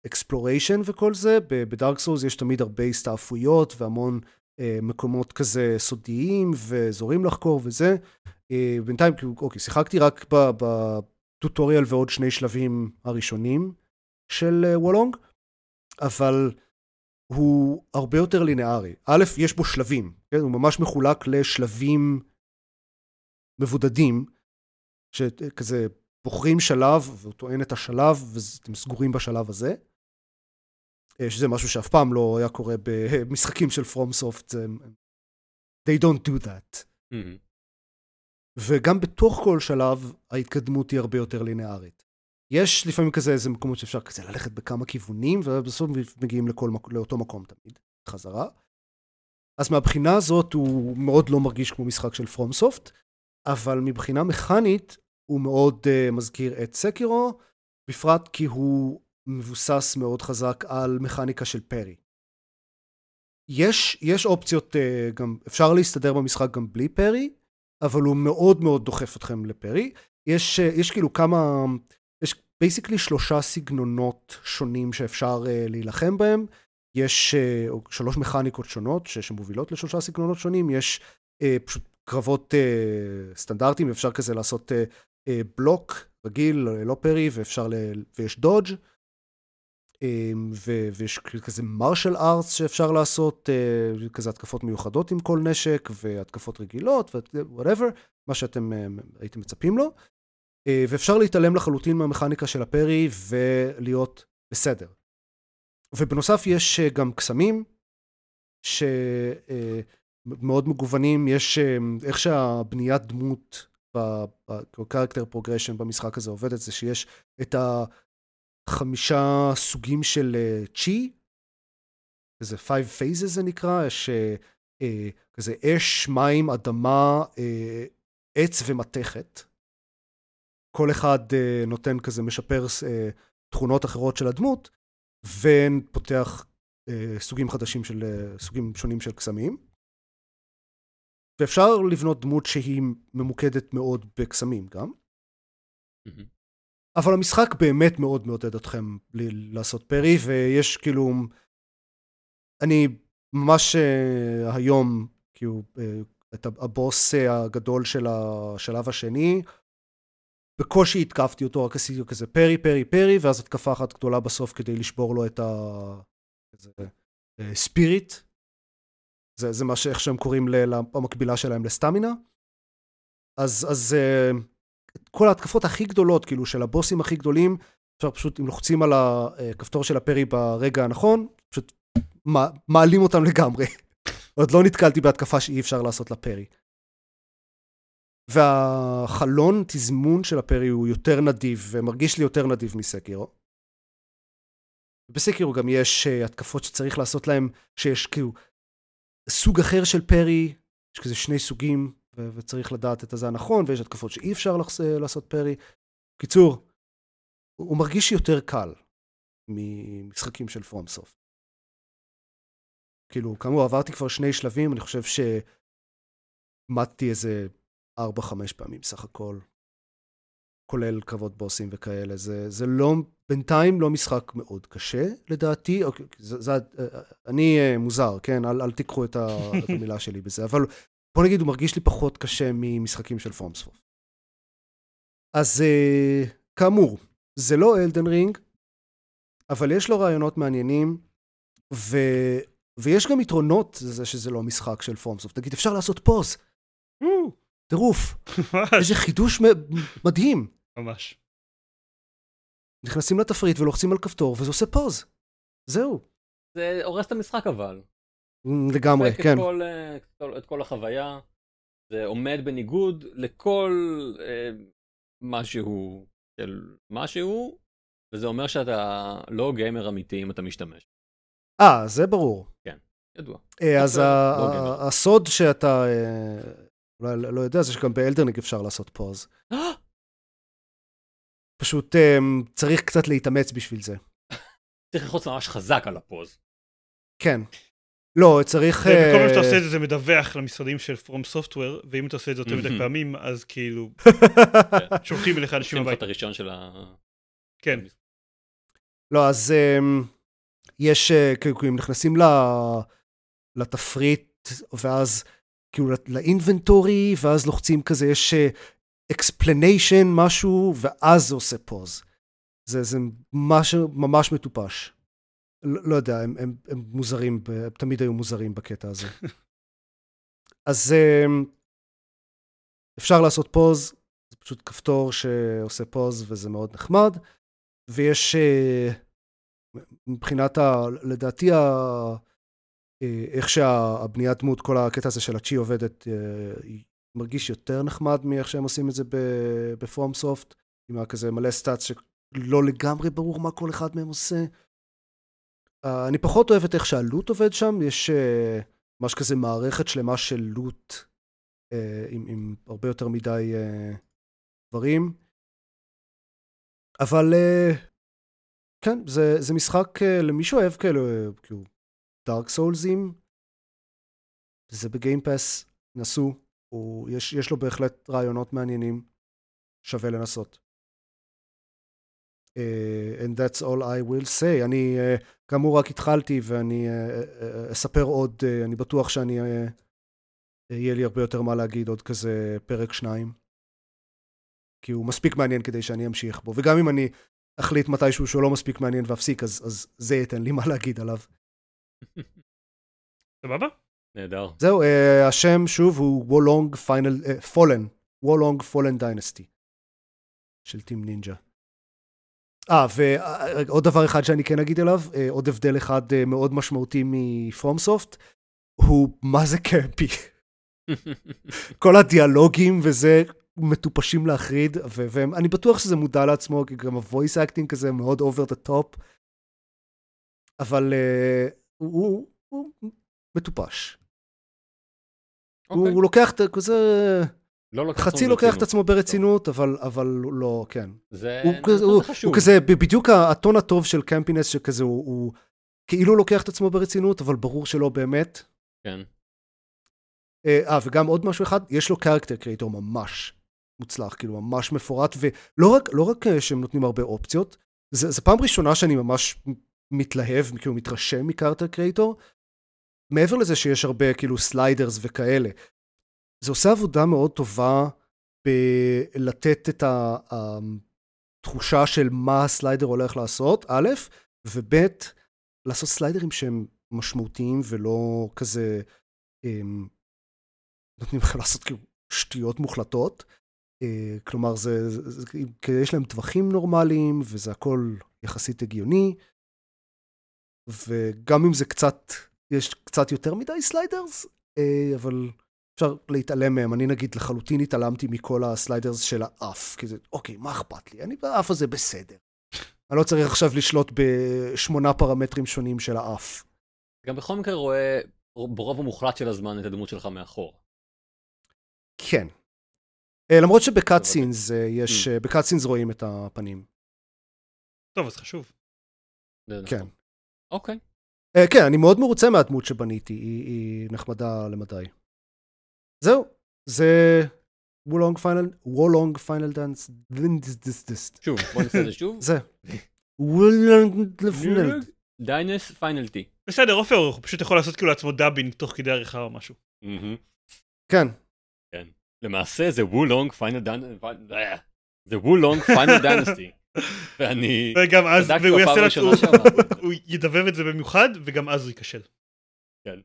ה exploration וכל זה. ב Dark Souls יש תמיד הרבה הסתעפויות והמון אה, מקומות כזה סודיים ואזורים לחקור וזה. אה, בינתיים, כאילו, אוקיי, שיחקתי רק בטוטוריאל ועוד שני שלבים הראשונים של uh, וולונג, אבל הוא הרבה יותר לינארי. א', יש בו שלבים, כן? הוא ממש מחולק לשלבים מבודדים, שכזה בוחרים שלב, והוא טוען את השלב, ואתם סגורים בשלב הזה. אה, שזה משהו שאף פעם לא היה קורה במשחקים של פרום סופט. They don't do that. Mm-hmm. וגם בתוך כל שלב ההתקדמות היא הרבה יותר לינארית. יש לפעמים כזה איזה מקומות שאפשר כזה ללכת בכמה כיוונים, ובסוף מגיעים לכל, לאותו מקום תמיד, חזרה. אז מהבחינה הזאת הוא מאוד לא מרגיש כמו משחק של FromSoft, אבל מבחינה מכנית הוא מאוד אה, מזכיר את Sekiro, בפרט כי הוא מבוסס מאוד חזק על מכניקה של parry. יש, יש אופציות, אה, גם אפשר להסתדר במשחק גם בלי parry, אבל הוא מאוד מאוד דוחף אתכם ל parry. יש, אה, יש כאילו כמה, basically שלושה סגנונות שונים שאפשר אה, להילחם בהם. יש uh, שלוש מכניקות שונות שמובילות לשלושה סגנונות שונים, יש uh, פשוט קרבות uh, סטנדרטיים, אפשר כזה לעשות uh, uh, בלוק רגיל, לא פרי, ואפשר, ל... ויש דודג', um, ו... ויש כזה מרשל ארטס שאפשר לעשות, uh, כזה התקפות מיוחדות עם כל נשק, והתקפות רגילות, ו-whatever, מה שאתם uh, הייתם מצפים לו. Uh, ואפשר להתעלם לחלוטין מהמכניקה של הפרי ולהיות בסדר. ובנוסף יש uh, גם קסמים, ש... Uh, מאוד מגוונים, יש איך שהבניית דמות ב-character progression במשחק הזה עובדת, זה שיש את החמישה סוגים של צ'י, איזה five phases זה נקרא, יש אה, כזה אש, מים, אדמה, אה, עץ ומתכת. כל אחד אה, נותן כזה, משפר אה, תכונות אחרות של הדמות, ופותח אה, סוגים חדשים של, אה, סוגים שונים של קסמים. ואפשר לבנות דמות שהיא ממוקדת מאוד בקסמים גם. Mm-hmm. אבל המשחק באמת מאוד מעודד אתכם לעשות פרי, ויש כאילו... אני ממש uh, היום, כאילו, uh, את הבוס הגדול של השלב השני, בקושי התקפתי אותו, רק עשיתי כזה פרי, פרי, פרי, ואז התקפה אחת גדולה בסוף כדי לשבור לו את הספיריט, זה, זה מה שאיך שהם קוראים למקבילה שלהם לסטמינה. אז, אז uh, כל ההתקפות הכי גדולות, כאילו של הבוסים הכי גדולים, אפשר פשוט, אם לוחצים על הכפתור של הפרי ברגע הנכון, פשוט מעלים אותם לגמרי. עוד לא נתקלתי בהתקפה שאי אפשר לעשות לפרי. והחלון תזמון של הפרי הוא יותר נדיב, ומרגיש לי יותר נדיב מסקירו. בסקירו גם יש uh, התקפות שצריך לעשות להם, שיש כאילו סוג אחר של פרי, יש כזה שני סוגים, ו- וצריך לדעת את הזה הנכון, ויש התקפות שאי אפשר לעשות פרי. קיצור, הוא מרגיש יותר קל ממשחקים של פרום סופט. כאילו, כאמור, עברתי כבר שני שלבים, אני חושב שמטתי איזה 4-5 פעמים סך הכל, כולל קרבות בוסים וכאלה. זה, זה לא, בינתיים לא משחק מאוד קשה, לדעתי. אוקיי, זה, זה, אני אה, מוזר, כן? אל, אל תיקחו את, ה, את המילה שלי בזה, אבל בוא נגיד, הוא מרגיש לי פחות קשה ממשחקים של פורמספורט. אז uh, כאמור, זה לא אלדן רינג, אבל יש לו רעיונות מעניינים, ו, ויש גם יתרונות לזה שזה לא משחק של פורמסופט. נגיד, אפשר לעשות פוז. טירוף. איזה חידוש מדהים. ממש. נכנסים לתפריט ולוחצים על כפתור, וזה עושה פוז. זהו. זה הורס את המשחק אבל. לגמרי, כן. את כל, אה, את כל החוויה, זה עומד בניגוד לכל אה, משהו של משהו, וזה אומר שאתה לא גיימר אמיתי אם אתה משתמש. אה, זה ברור. כן, ידוע. אה, אז לא הסוד שאתה אה, אולי לא יודע זה שגם באלדרניק אפשר לעשות פוז. פשוט אה, צריך קצת להתאמץ בשביל זה. צריך ללחוץ ממש חזק על הפוז. כן. לא, צריך... וכל פעם שאתה עושה את זה, זה מדווח למשרדים של פרום סופטוור, ואם אתה עושה את זה יותר מדי פעמים, אז כאילו... שולחים אליך אנשים הביתה. את הראשון של ה... כן. לא, אז יש, כאילו, הם נכנסים לתפריט, ואז כאילו לאינבנטורי, ואז לוחצים כזה, יש explanation משהו, ואז זה עושה פוז. זה, זה משהו ממש מטופש. לא, לא יודע, הם, הם, הם מוזרים, הם תמיד היו מוזרים בקטע הזה. אז אפשר לעשות פוז, זה פשוט כפתור שעושה פוז וזה מאוד נחמד, ויש מבחינת, ה, לדעתי, ה, איך שהבניית דמות, כל הקטע הזה של הצ'י עובדת, מרגיש יותר נחמד מאיך שהם עושים את זה בפורם סופט, עם כזה מלא סטאצ שלא לגמרי ברור מה כל אחד מהם עושה. Uh, אני פחות אוהב את איך שהלוט עובד שם, יש ממש כזה מערכת שלמה של לוט עם, עם הרבה יותר מדי דברים. אבל כן, זה, זה משחק למי שאוהב כאלה, כאילו, דארק סולזים, זה בגיימפס, נסו, יש, יש לו בהחלט רעיונות מעניינים, שווה לנסות. Uh, and that's all I will say. אני uh, כאמור רק התחלתי ואני uh, אספר עוד, uh, אני בטוח שאני, uh, יהיה לי הרבה יותר מה להגיד עוד כזה פרק שניים. כי הוא מספיק מעניין כדי שאני אמשיך בו, וגם אם אני אחליט מתישהו שהוא לא מספיק מעניין ואפסיק, אז, אז זה ייתן לי מה להגיד עליו. סבבה? נהדר. זהו, אה, השם שוב הוא Wo Long Final, Fallen, Wo Long: Fallen Dynasty, של Team Ninja. אה, ועוד דבר אחד שאני כן אגיד עליו, אה, עוד הבדל אחד אה, מאוד משמעותי מ FromSoft, הוא מה זה campy. כל הדיאלוגים וזה מטופשים להחריד, ואני בטוח שזה מודע לעצמו, כי גם ה voice acting כזה מאוד over the top, אבל uh, הוא, הוא, הוא מטופש. Okay. הוא, אוקיי. הוא לוקח את כזה... לא לוקח חצי לוקח את עצמו ברצינות, אבל, אבל לא, כן. זה, הוא, זה, הוא, חשוב. הוא כזה, בדיוק הטון הטוב של קמפינס, שכזה, הוא, הוא כאילו לוקח את עצמו ברצינות, אבל ברור שלא באמת. כן. אה, אה וגם עוד משהו אחד, יש לו קרקטר קריאטור ממש מוצלח, כאילו ממש מפורט, ולא רק, לא רק אה, שהם נותנים הרבה אופציות, זה, זה פעם ראשונה שאני ממש מתלהב, כאילו מתרשם מ character creator, מעבר לזה שיש הרבה כאילו sliders וכאלה, זה עושה עבודה מאוד טובה בלתת את התחושה של מה ה slider הולך לעשות, א', וב', לעשות סליידרים שהם משמעותיים ולא כזה הם, נותנים לך לעשות כאילו שטויות מוחלטות. אה, כלומר, זה, זה, יש להם טווחים נורמליים וזה הכל יחסית הגיוני. וגם אם זה קצת, יש קצת יותר מדי sliders, אה, אבל אפשר להתעלם מהם. אני נגיד לחלוטין התעלמתי מכל ה sliders של האף, כי זה, אוקיי, מה אכפת לי? אני באף הזה בסדר. אני לא צריך עכשיו לשלוט בשמונה פרמטרים שונים של האף. גם בכל מקרה רואה ברוב המוחלט של הזמן את הדמות שלך מאחור. כן. אה, למרות שב cutscenes אה, יש, אממ. ב cutscenes רואים את הפנים. טוב, אז חשוב. כן. אוקיי. כן, אני מאוד מרוצה מהדמות שבניתי, היא נחמדה למדי. זהו, זה Wo Long Final, Wo Long Final Dance, שוב, בוא נעשה את זה שוב. זה. Wo Long Final. Dynas Final ty. בסדר, עופר, הוא פשוט יכול לעשות כאילו לעצמו dubbing תוך כדי עריכה או משהו. כן. כן. למעשה זה Wo Long Final Dance... זה Wo Long Final Dynasty. ואני... וגם אז, והוא יעשה לעצמו, הוא ידבב את זה במיוחד, וגם אז הוא ייכשל. כן.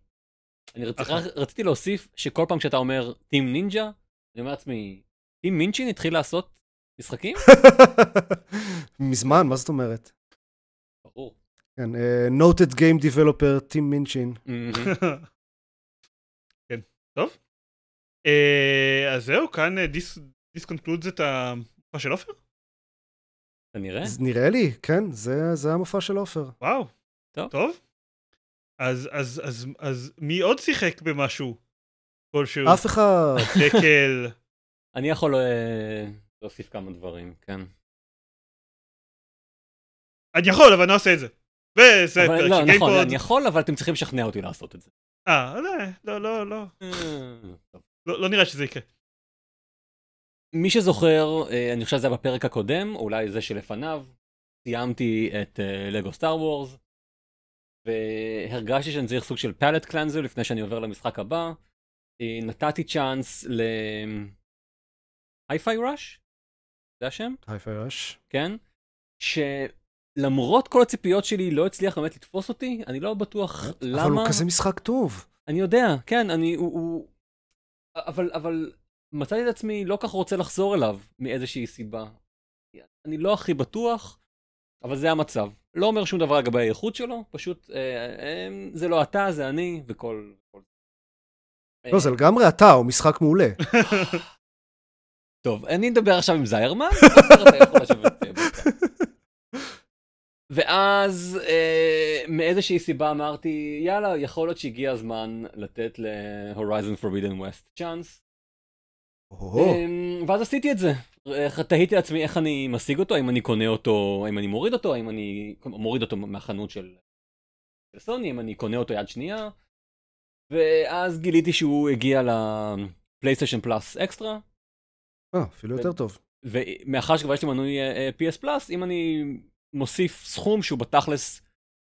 אני רצ... רציתי להוסיף שכל פעם שאתה אומר Team Ninja, אני אומר לעצמי, Tim Minchin התחיל לעשות משחקים? מזמן, מה זאת אומרת? ברור. כן, noted game developer, Tim Minchin. כן, טוב. אה, אז זהו, כאן this concludes את המופע של עופר? כנראה. נראה לי, כן, זה המופע של עופר. וואו, טוב. אז, אז, אז, אז מי עוד שיחק במשהו כלשהו? אף אחד. דקל. אני יכול אה, להוסיף כמה דברים, כן. אני יכול, אבל אני לא עושה את זה. וזה פרק לא, נכון, אני יכול, אבל אתם צריכים לשכנע אותי לעשות את זה. אה, לא, לא, לא. אה, לא, לא נראה שזה יקרה. מי שזוכר, אה, אני חושב שזה היה בפרק הקודם, אולי זה שלפניו, סיימתי את Lego Star Wars, והרגשתי שאני צריך סוג של palate cleanser לפני שאני עובר למשחק הבא. נתתי צ'אנס ל... Hi-Fi Rush? זה השם? הייפיי ראש. כן. שלמרות כל הציפיות שלי לא הצליח באמת לתפוס אותי, אני לא בטוח למה. אבל הוא כזה משחק טוב. אני יודע, כן, אני, הוא, הוא... אבל, אבל מצאתי את עצמי לא כך רוצה לחזור אליו מאיזושהי סיבה. אני לא הכי בטוח, אבל זה המצב. לא אומר שום דבר לגבי האיכות שלו, פשוט אה, אה, זה לא אתה, זה אני, וכל... כל... לא, זה לגמרי אתה, הוא משחק מעולה. טוב, אני אדבר עכשיו עם זיירמן, ואז אה, מאיזושהי סיבה אמרתי, יאללה, יכול להיות שהגיע הזמן לתת ל-Horizon Forbidden West צ'אנס. אה, ואז עשיתי את זה. תהיתי לעצמי איך אני משיג אותו, האם אני קונה אותו, האם אני מוריד אותו, האם אני מוריד אותו מהחנות של סוני, אם אני קונה אותו יד שנייה. ואז גיליתי שהוא הגיע ל PlayStation Plus Extra. אה, אפילו יותר טוב. ומאחר שכבר יש לי מנוי PS Plus, אם אני מוסיף סכום שהוא בתכלס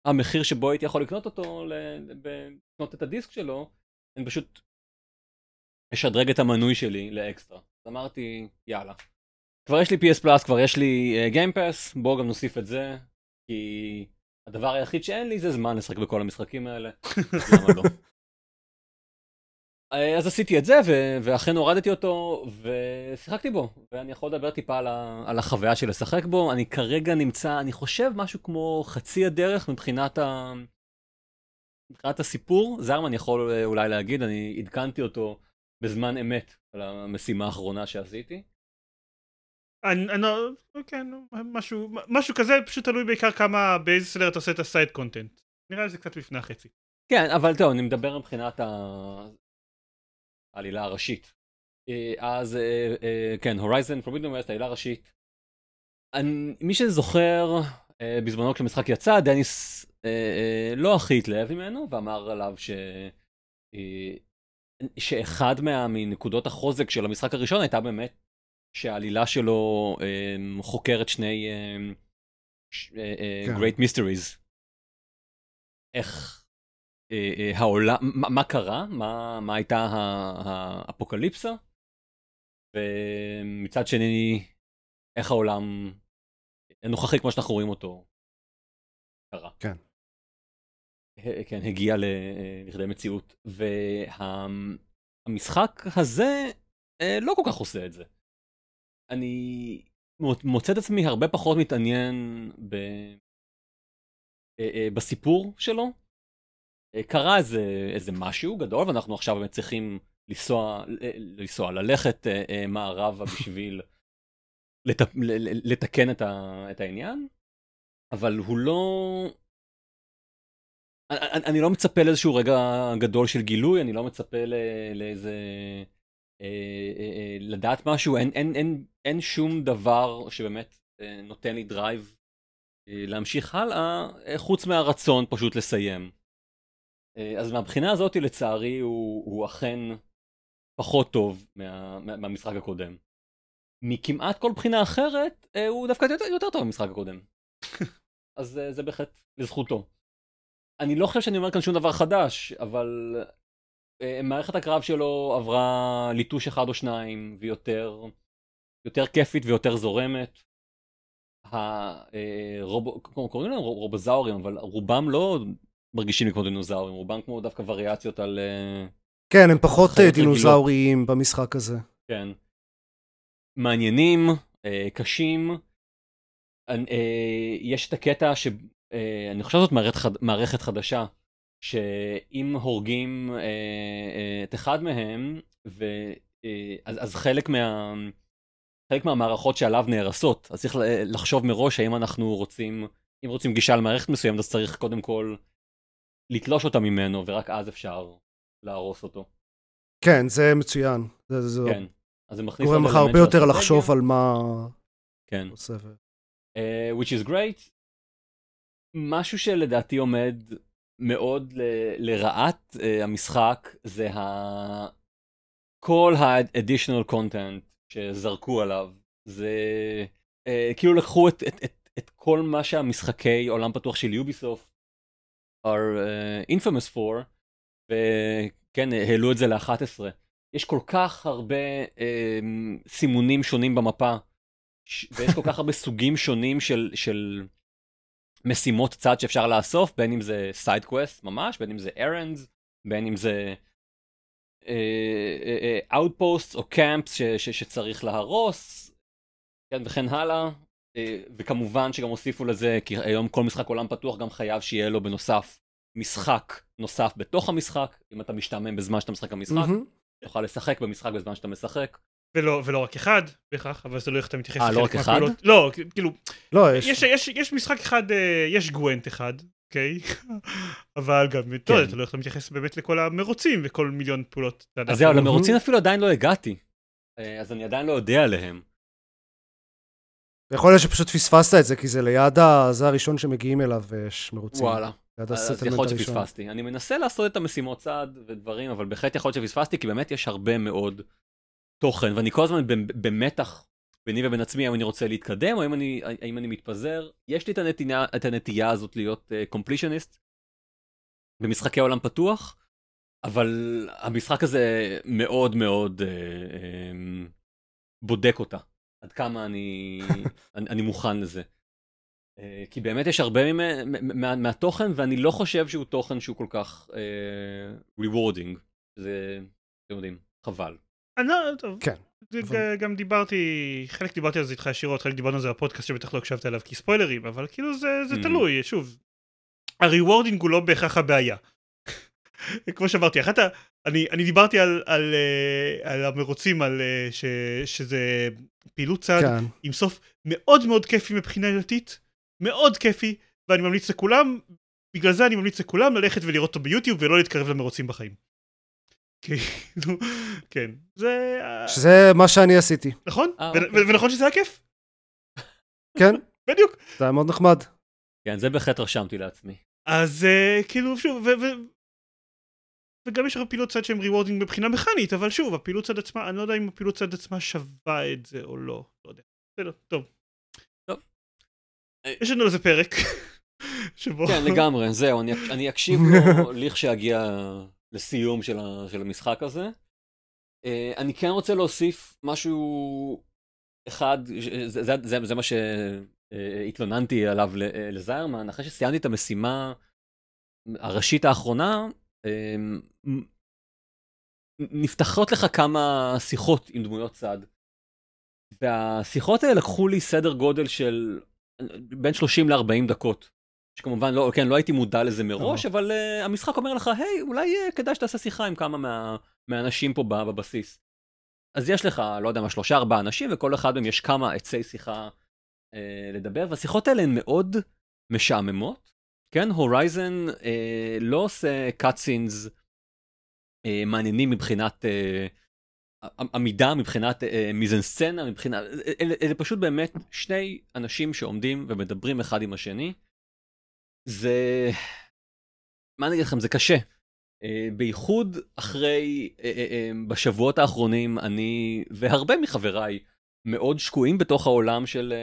המחיר שבו הייתי יכול לקנות אותו, לקנות את הדיסק שלו, אני פשוט אשדרג את המנוי שלי לאקסטרה. אז אמרתי, יאללה. כבר יש לי PS Plus, כבר יש לי Game Pass, uh, בואו גם נוסיף את זה, כי הדבר היחיד שאין לי זה זמן לשחק בכל המשחקים האלה, למה לא? אה, אז עשיתי את זה, ואכן הורדתי אותו, ושיחקתי בו, ואני יכול לדבר טיפה על, ה- על החוויה של לשחק בו. אני כרגע נמצא, אני חושב, משהו כמו חצי הדרך מבחינת, ה... מבחינת הסיפור. זרמן יכול אה, אולי להגיד, אני עדכנתי אותו בזמן אמת על המשימה האחרונה שעשיתי. אני, אני, לא, כן, משהו, משהו כזה, פשוט תלוי בעיקר כמה, באיזה סדר אתה עושה את ה side content. נראה לי זה קצת לפני החצי. כן, אבל טוב, אני מדבר מבחינת. העלילה הראשית. אה, אז אה, אה, כן, Horizon Forbidden West, העלילה הראשית. אני, מי שזוכר, בזמנו כשהמשחק יצא, דניס לא הכי התלהב ממנו, ואמר עליו ש... שאחד מה, מנקודות החוזק של המשחק הראשון הייתה באמת שהעלילה שלו חוקרת שני כן. Great Mysteries. איך אה, אה, העולם, מה, מה קרה, מה, מה הייתה האפוקליפסה, ומצד שני, איך העולם הנוכחי כמו שאנחנו רואים אותו קרה. כן. כן, הגיע לכדי מציאות. והמשחק הזה לא כל כך עושה את זה. אני מוצא את עצמי הרבה פחות מתעניין ב... בסיפור שלו, אה, קרה איזה, איזה משהו גדול ואנחנו עכשיו באמת צריכים לנסוע, לנסוע ללכת אה, אה, מערבה בשביל לת, לתקן את, ה, את העניין, אבל הוא לא... אני, אני לא מצפה לאיזשהו רגע גדול של גילוי, אני לא מצפה לא, לאיזה... אה, אה, אה, לדעת משהו, אין, אין, אין, אין שום דבר שבאמת נותן לי drive להמשיך הלאה, אה, חוץ מהרצון פשוט לסיים. אז מהבחינה הזאת לצערי הוא, הוא אכן פחות טוב מה, מה, מהמשחק הקודם. מכמעט כל בחינה אחרת הוא דווקא יותר, יותר טוב מהמשחק הקודם. אז זה בהחלט לזכותו. אני לא חושב שאני אומר כאן שום דבר חדש, אבל מערכת הקרב שלו עברה ליטוש אחד או שניים ויותר יותר כיפית ויותר זורמת. הרוב, קוראים להם רובוזאורים אבל רובם לא מרגישים לי כמו דינוזאורים, רובם כמו דווקא וריאציות על... כן, הם פחות דינוזאוריים במשחק הזה. כן. מעניינים, קשים. יש את הקטע ש... אני חושב שזאת מערכת חדשה, שאם הורגים את אחד מהם, אז חלק מה... חלק מהמערכות שעליו נהרסות, אז צריך לחשוב מראש האם אנחנו רוצים, אם רוצים גישה למערכת מסוימת, אז צריך קודם כל לתלוש אותה ממנו, ורק אז אפשר להרוס אותו. כן, זה מצוין. זה, זה כן, אז זה מכניס... גורם לך הרבה יותר לחשוב על מה... כן. ו... Uh, which is great. משהו שלדעתי עומד מאוד ל- לרעת uh, המשחק, זה ה... כל ה-additional content שזרקו עליו. זה uh, כאילו לקחו את, את, את, את כל מה שהמשחקי עולם פתוח של יוביסופט are uh, infamous for, וכן, העלו את זה ל-11. יש כל כך הרבה uh, סימונים שונים במפה, ויש כל כך הרבה סוגים שונים של, של משימות צד שאפשר לאסוף, בין אם זה side quest ממש, בין אם זה errands, בין אם זה outpost uh, uh, uh, או camps שצריך להרוס, כן, וכן הלאה. אה, וכמובן שגם הוסיפו לזה, כי היום כל משחק עולם פתוח גם חייב שיהיה לו בנוסף משחק נוסף בתוך המשחק, אם אתה משתעמם בזמן שאתה משחק במשחק, mm-hmm. תוכל לשחק במשחק בזמן שאתה משחק. ולא, ולא רק אחד בהכרח, אבל זה לא איך אתה מתייחס אה, לא רק אחד? לא, כאילו, לא, יש... יש, יש, יש משחק אחד, אה, יש גוונט אחד, אוקיי? אבל גם, כן. אתה לא יודע, איך אתה מתייחס באמת לכל המרוצים וכל מיליון פעולות. אז זהו, למרוצים אפילו עדיין לא הגעתי, אה, אז אני עדיין לא יודע עליהם. יכול להיות שפשוט פספסת את זה, כי זה ליד ה... זה הראשון שמגיעים אליו ויש מרוצים. וואלה. אז יכול להיות שפספסתי. אני מנסה לעשות את המשימות צעד ודברים, אבל בהחלט יכול להיות שפספסתי, כי באמת יש הרבה מאוד תוכן, ואני כל הזמן במתח ביני ובין עצמי, האם אני רוצה להתקדם, או האם אני, האם אני מתפזר. יש לי את הנטייה, את הנטייה הזאת להיות קומפלישניסט uh, במשחקי עולם פתוח, אבל המשחק הזה מאוד מאוד uh, um, בודק אותה. עד כמה אני, אני, אני מוכן לזה. Uh, כי באמת יש הרבה מה, מה, מהתוכן, ואני לא חושב שהוא תוכן שהוא כל כך uh, rewarding. זה, אתם יודעים, חבל. אני לא, טוב. כן. גם דיברתי, חלק דיברתי על זה איתך ישירות, חלק דיברנו על זה בפודקאסט שבטח לא הקשבת עליו כי ספוילרים, אבל כאילו זה, זה mm. תלוי, שוב. הריוורדינג הוא לא בהכרח הבעיה. כמו שאמרתי, אחת ה... אני, אני דיברתי על, על, אה, על המרוצים, על אה, ש, שזה פעילות צד כן. עם סוף מאוד מאוד כיפי מבחינה דתית, מאוד כיפי, ואני ממליץ לכולם, בגלל זה אני ממליץ לכולם ללכת ולראות אותו ביוטיוב ולא להתקרב למרוצים בחיים. כאילו, כן, זה... שזה מה שאני עשיתי. נכון, אה, אוקיי. ונכון שזה היה כיף. כן. בדיוק. זה היה מאוד נחמד. כן, זה בהחלט רשמתי לעצמי. אז כאילו, שוב, וגם יש הרבה פעילות צד שהם rewarding מבחינה מכנית, אבל שוב, הפעילות צד עצמה, אני לא יודע אם הפעילות צד עצמה שווה את זה או לא, לא יודע. בסדר, טוב. טוב. יש לנו איזה פרק. שבו... כן, לגמרי, זהו, אני, אני אקשיב לו לכשיגיע לסיום של, ה, של המשחק הזה. Uh, אני כן רוצה להוסיף משהו אחד, זה, זה, זה, זה מה שהתלוננתי עליו לזיירמן, אחרי שסיימתי את המשימה הראשית האחרונה, uh, נפתחות לך כמה שיחות עם דמויות צד. והשיחות האלה לקחו לי סדר גודל של בין 30 ל-40 דקות. שכמובן לא, כן, לא הייתי מודע לזה מראש, אבל uh, המשחק אומר לך, היי, אולי uh, כדאי שתעשה שיחה עם כמה מה, מהאנשים פה בבסיס. אז יש לך, לא יודע מה, שלושה ארבעה אנשים, וכל אחד מהם יש כמה עצי שיחה uh, לדבר, והשיחות האלה הן מאוד משעממות. כן, הורייזן uh, לא עושה cutscenes uh, מעניינים מבחינת uh, עמידה, מבחינת uh, מיזנסצנה, מבחינת... אלה, אלה פשוט באמת שני אנשים שעומדים ומדברים אחד עם השני. זה... מה אני אגיד לכם, זה קשה. Uh, בייחוד אחרי, uh, uh, uh, בשבועות האחרונים, אני והרבה מחבריי מאוד שקועים בתוך העולם של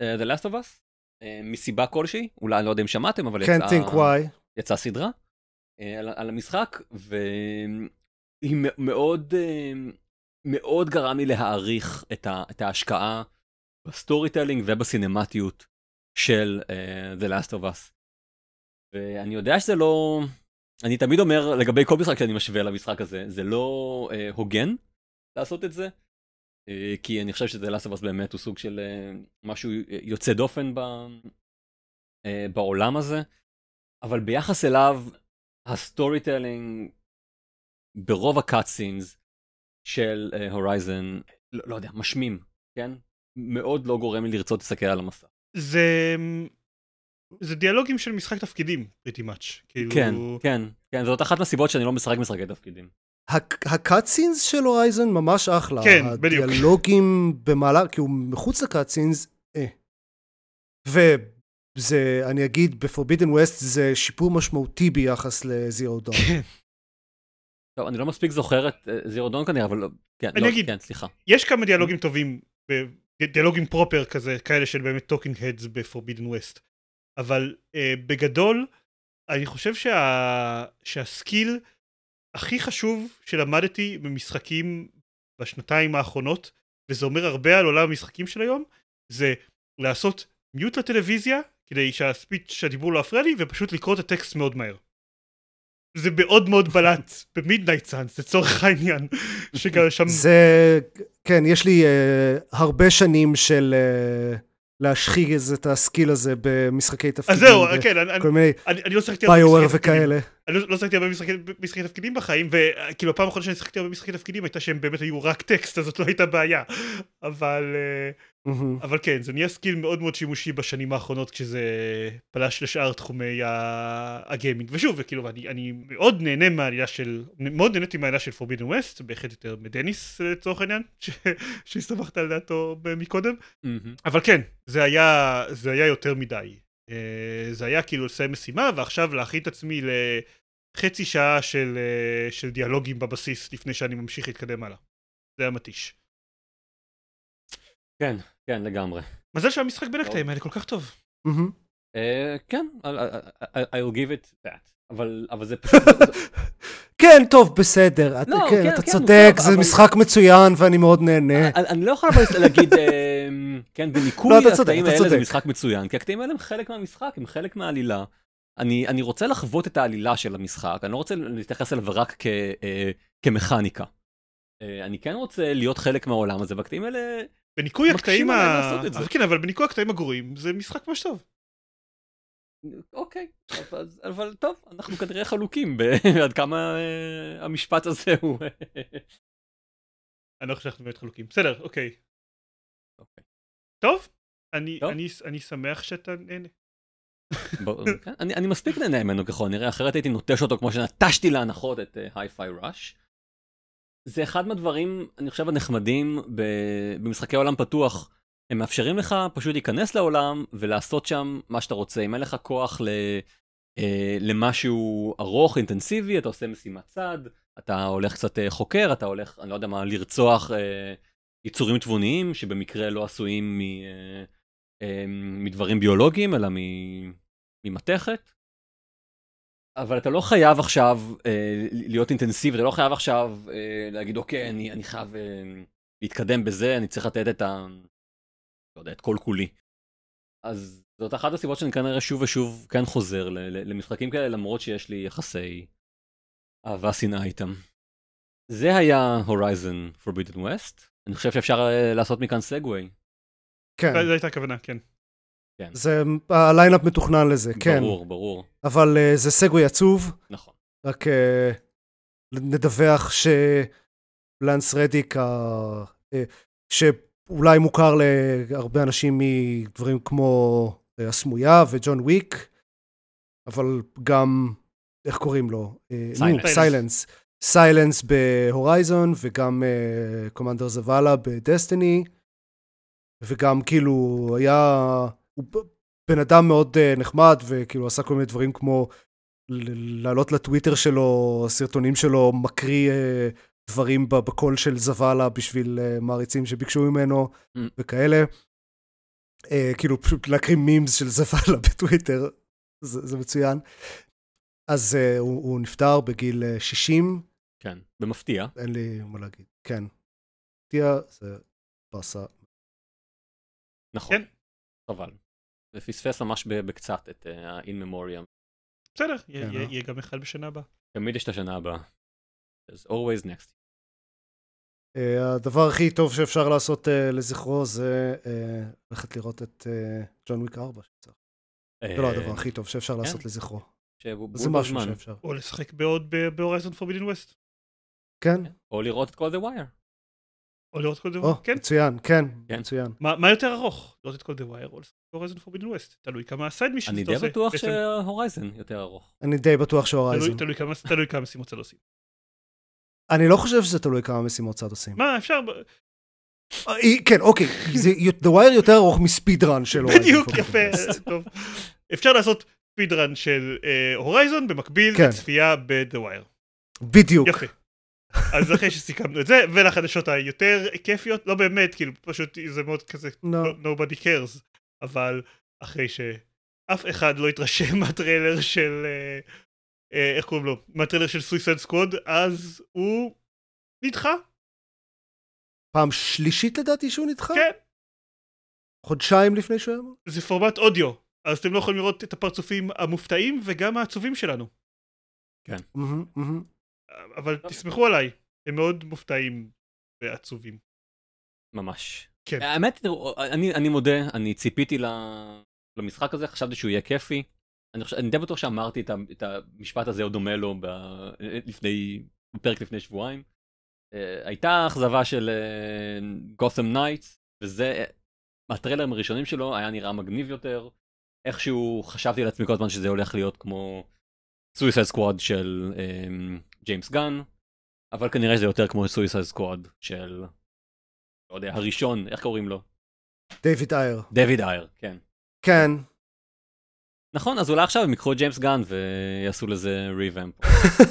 uh, The Last of Us, uh, מסיבה כלשהי, אולי אני לא יודע אם שמעתם, אבל יצאה, think why. יצאה סדרה uh, על, על המשחק, והיא מאוד, uh, מאוד גרם לי להעריך את, ה, את ההשקעה ב storytelling ובסינמטיות של uh, The Last of Us. ואני יודע שזה לא... אני תמיד אומר לגבי כל משחק שאני משווה למשחק הזה, זה לא אה, הוגן לעשות את זה, אה, כי אני חושב ש The Last of Us באמת הוא סוג של אה, משהו יוצא דופן ב, אה, בעולם הזה, אבל ביחס אליו, ה storytelling ברוב הקאט-סינס של Horizon, uh, לא, לא יודע, משמים, כן? מאוד לא גורם לי לרצות להסתכל על המסע. זה... זה דיאלוגים של משחק תפקידים, pretty much. כאילו... כן, כן, כן, זאת אחת מהסיבות שאני לא משחק משחקי תפקידים. הקאטסינס של הורייזן ממש אחלה. כן, בדיוק. הדיאלוגים במעלה, כי הוא מחוץ לקאטסינס, אה. וזה, אני אגיד, בפורבידן ווסט זה שיפור משמעותי ביחס לזירו דון. כן. טוב, אני לא מספיק זוכר את Zero Dawn כנראה, אבל לא, כן, אני לא, אגיד, כן, סליחה. יש כמה דיאלוגים טובים, דיאלוגים proper כזה, כאלה של באמת talking heads ב Forbidden West. אבל uh, בגדול, אני חושב שה... שה skill הכי חשוב שלמדתי במשחקים בשנתיים האחרונות, וזה אומר הרבה על עולם המשחקים של היום, זה לעשות mute לטלוויזיה, כדי שה speech שהדיבור לא יפריע לי, ופשוט לקרוא את הטקסט מאוד מהר. זה מאוד מאוד בלט ב Midnight Suns לצורך העניין שגם שם זה כן יש לי uh, הרבה שנים של uh, להשחיז את ה skill הזה במשחקי תפקידים. אז זהו, כן, אני, מיני אני, אני לא שיחקתי BioWare וכאלה. אני לא שיחקתי הרבה במשחקי תפקידים בחיים, וכאילו הפעם האחרונה שאני שיחקתי הרבה במשחקי תפקידים הייתה שהם באמת היו רק טקסט, אז זאת לא הייתה בעיה. אבל, mm-hmm. אבל כן, זה נהיה skill מאוד מאוד שימושי בשנים האחרונות כשזה פלש לשאר תחומי הגיימינג. ושוב, וכאילו, אני, אני מאוד נהנה מהעלילה של, מאוד נהניתי מהעלילה של פורבידן ווסט, בהחלט יותר מדניס לצורך העניין, שהסתבכת על דעתו מקודם. Mm-hmm. אבל כן, זה היה, זה היה יותר מדי. Uh, זה היה כאילו לסיים משימה ועכשיו להכין את עצמי לחצי שעה של, uh, של דיאלוגים בבסיס לפני שאני ממשיך להתקדם הלאה. זה היה מתיש. כן, כן לגמרי. מזל שהמשחק בין הקטעים האלה כל כך טוב. Uh, כן, I'll give it that. אבל, אבל זה פשוט... כן, טוב, בסדר. לא, כן, כן, אתה כן, צודק, זה אבל... משחק מצוין ואני מאוד נהנה. אני, אני לא יכול להגיד, כן, בניקוי לא, הקטעים האלה זה משחק מצוין, כי הקטעים האלה הם חלק מהמשחק, הם חלק מהעלילה. אני, אני רוצה לחוות את העלילה של המשחק, אני לא רוצה להתייחס אליו רק כ, אה, כמכניקה. אה, אני כן רוצה להיות חלק מהעולם הזה, והקטעים האלה... בניקוי הקטעים ה... אבל כן, אבל בניקוי הקטעים הגרועים זה משחק ממש טוב. אוקיי, אבל, אבל טוב, אנחנו כנראה חלוקים בעד כמה uh, המשפט הזה הוא... אני לא חושב שאנחנו באמת חלוקים. בסדר, אוקיי. אוקיי. טוב, אני, טוב. אני, אני שמח שאתה נהנה. כן, אני, אני מספיק נהנה ממנו ככל נראה, אחרת הייתי נוטש אותו כמו שנטשתי להנחות את היי-פיי uh, ראש. זה אחד מהדברים, אני חושב, הנחמדים במשחקי עולם פתוח. הם מאפשרים לך פשוט להיכנס לעולם ולעשות שם מה שאתה רוצה. אם אין לך כוח ל, אה, למשהו ארוך, אינטנסיבי, אתה עושה משימת צד, אתה הולך קצת אה, חוקר, אתה הולך, אני לא יודע מה, לרצוח אה, יצורים תבוניים שבמקרה לא עשויים מ, אה, אה, מדברים ביולוגיים, אלא ממתכת. אבל אתה לא חייב עכשיו אה, להיות אינטנסיבי, אתה לא חייב עכשיו אה, להגיד, אוקיי, אני, אני חייב אה, להתקדם בזה, אני צריך לתת את ה... לא יודע, את כל כולי. אז זאת אחת הסיבות שאני כנראה שוב ושוב כן חוזר למשחקים כאלה, למרות שיש לי יחסי אהבה שנאה איתם. זה היה Horizon Forbidden West. אני חושב שאפשר אה, לעשות מכאן סגווי. כן. זו הייתה הכוונה, כן. כן. זה, ה lineup מתוכנן לזה, כן. ברור, ברור. אבל uh, זה segue עצוב. נכון. רק uh, נדווח שלאנס רדיק, uh, uh, ש... אולי מוכר להרבה אנשים מדברים כמו אה, הסמויה וג'ון וויק, אבל גם, איך קוראים לו? Sylens. Sylens ב Horizon, וגם קומנדר uh, זוואלה בדסטיני, וגם כאילו היה, הוא בן אדם מאוד uh, נחמד, וכאילו עשה כל מיני דברים כמו לעלות לטוויטר שלו, סרטונים שלו מקריא uh, דברים בקול של זוואלה בשביל uh, מעריצים שביקשו ממנו mm. וכאלה. Uh, כאילו פשוט להקריא מימס של זוואלה בטוויטר, זה, זה מצוין. אז uh, הוא, הוא נפטר בגיל uh, 60. כן, במפתיע. אין לי מה להגיד, כן. מפתיע זה באסה. נכון, כן. חבל. ופספס ממש בקצת את ה-in memoriam. בסדר, כן, יהיה- אה? יהיה גם אחד בשנה הבאה. תמיד יש את השנה הבאה. There's always next. אה, הדבר הכי טוב שאפשר לעשות אה, לזכרו זה אה, ללכת לראות את אה, ג'ון וויק 4. שיצא. זה לא אה, הדבר הכי טוב שאפשר כן. לעשות לזכרו. זה משהו. שאפשר. או לשחק בעוד ב Horizon Forbidden West. כן? או לראות את כל The Wire. או לראות כל דבר. או, כן. מצוין, כן, כן. מצוין. מה יותר ארוך? לראות את כל The Wire או לשחק ב Horizon Forbidden West. תלוי כמה side mission אני די. בטוח. ש Horizon יותר ארוך. אני די בטוח ש Horizon. תלוי כמה- משימות אתה לא עושים. אני לא חושב שזה תלוי כמה משימות צד עושים. מה אפשר? אה, כן, אוקיי, The Wire יותר ארוך מ speedrun של Horizon. בדיוק, יפה. טוב. אפשר לעשות speedrun של אה, Horizon במקביל כן. לצפייה ב-The Wire. בדיוק. יפה. אז אחרי שסיכמנו את זה, ולחדשות היותר כיפיות, לא באמת, כאילו, פשוט זה מאוד כזה, לא. no- nobody cares, אבל אחרי שאף אחד לא התרשם מהטריילר של, אה, אה, איך קוראים לו? מהטריילר של Suicide Squad, אז הוא נדחה, פעם שלישית לדעתי שהוא נדחה? כן, חודשיים לפני שהוא היה אמור? זה פורמט אודיו, אז אתם לא יכולים לראות את הפרצופים המופתעים וגם העצובים שלנו. מהמם, מהמם. אבל טוב. תסמכו עליי, הם מאוד מופתעים ועצובים. ממש. כן. האמת, תראו, אני, אני מודה, אני ציפיתי למשחק הזה, חשבתי שהוא יהיה כיפי. אני, חושב, אני די בטוח שאמרתי את, את המשפט הזה או דומה לו ב, לפני, בפרק לפני שבועיים. אה, הייתה אכזבה של Gotham אה, Knights, וזה, מהטריילרים הראשונים שלו היה נראה מגניב יותר. איכשהו חשבתי לעצמי כל הזמן שזה הולך להיות כמו Suicide Squad של ג'יימס גן, אבל כנראה שזה יותר כמו Suicide Squad של, לא יודע, הראשון, איך קוראים לו? דיוויד אייר. דויד אייר, כן. כן. נכון, אז אולי עכשיו הם ייקחו את ג'יימס גן ויעשו לזה ריבאמפ.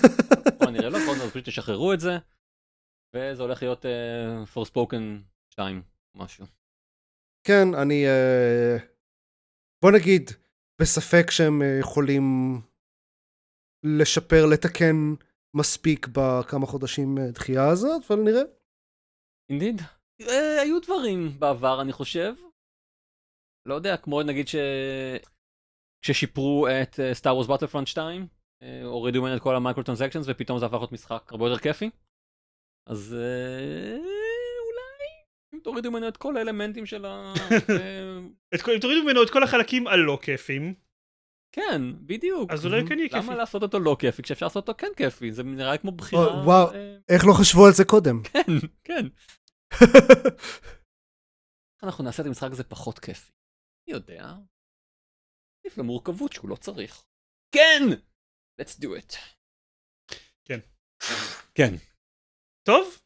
בוא נראה לא, קודם פשוט ישחררו את זה, וזה הולך להיות uh, Forspoken 2, משהו. כן, אני... אה, בוא נגיד, בספק שהם אה, יכולים לשפר, לתקן מספיק בכמה חודשים אה, דחייה הזאת, אבל נראה. אינדיד. Uh, היו דברים בעבר, אני חושב. לא יודע, כמו נגיד ש... כששיפרו את Star Wars Battlefront 2, אה, הורידו ממנו את כל ה micro transactions ופתאום זה הפך להיות משחק הרבה יותר כיפי. אז אה, אולי אם תורידו ממנו את כל האלמנטים של ה... אה, אם תורידו ממנו את כל החלקים הלא כיפים, כן, בדיוק. אז אולי כן יהיה כיפי. למה לעשות אותו לא כיפי כשאפשר לעשות אותו כן כיפי? זה נראה כמו בחירה. או, וואו. אה, איך לא חשבו על זה קודם? כן, כן. אנחנו נעשה את המשחק הזה פחות כיפי. מי יודע? נוסיף למורכבות שהוא לא צריך. כן! let's do it. כן. כן. טוב,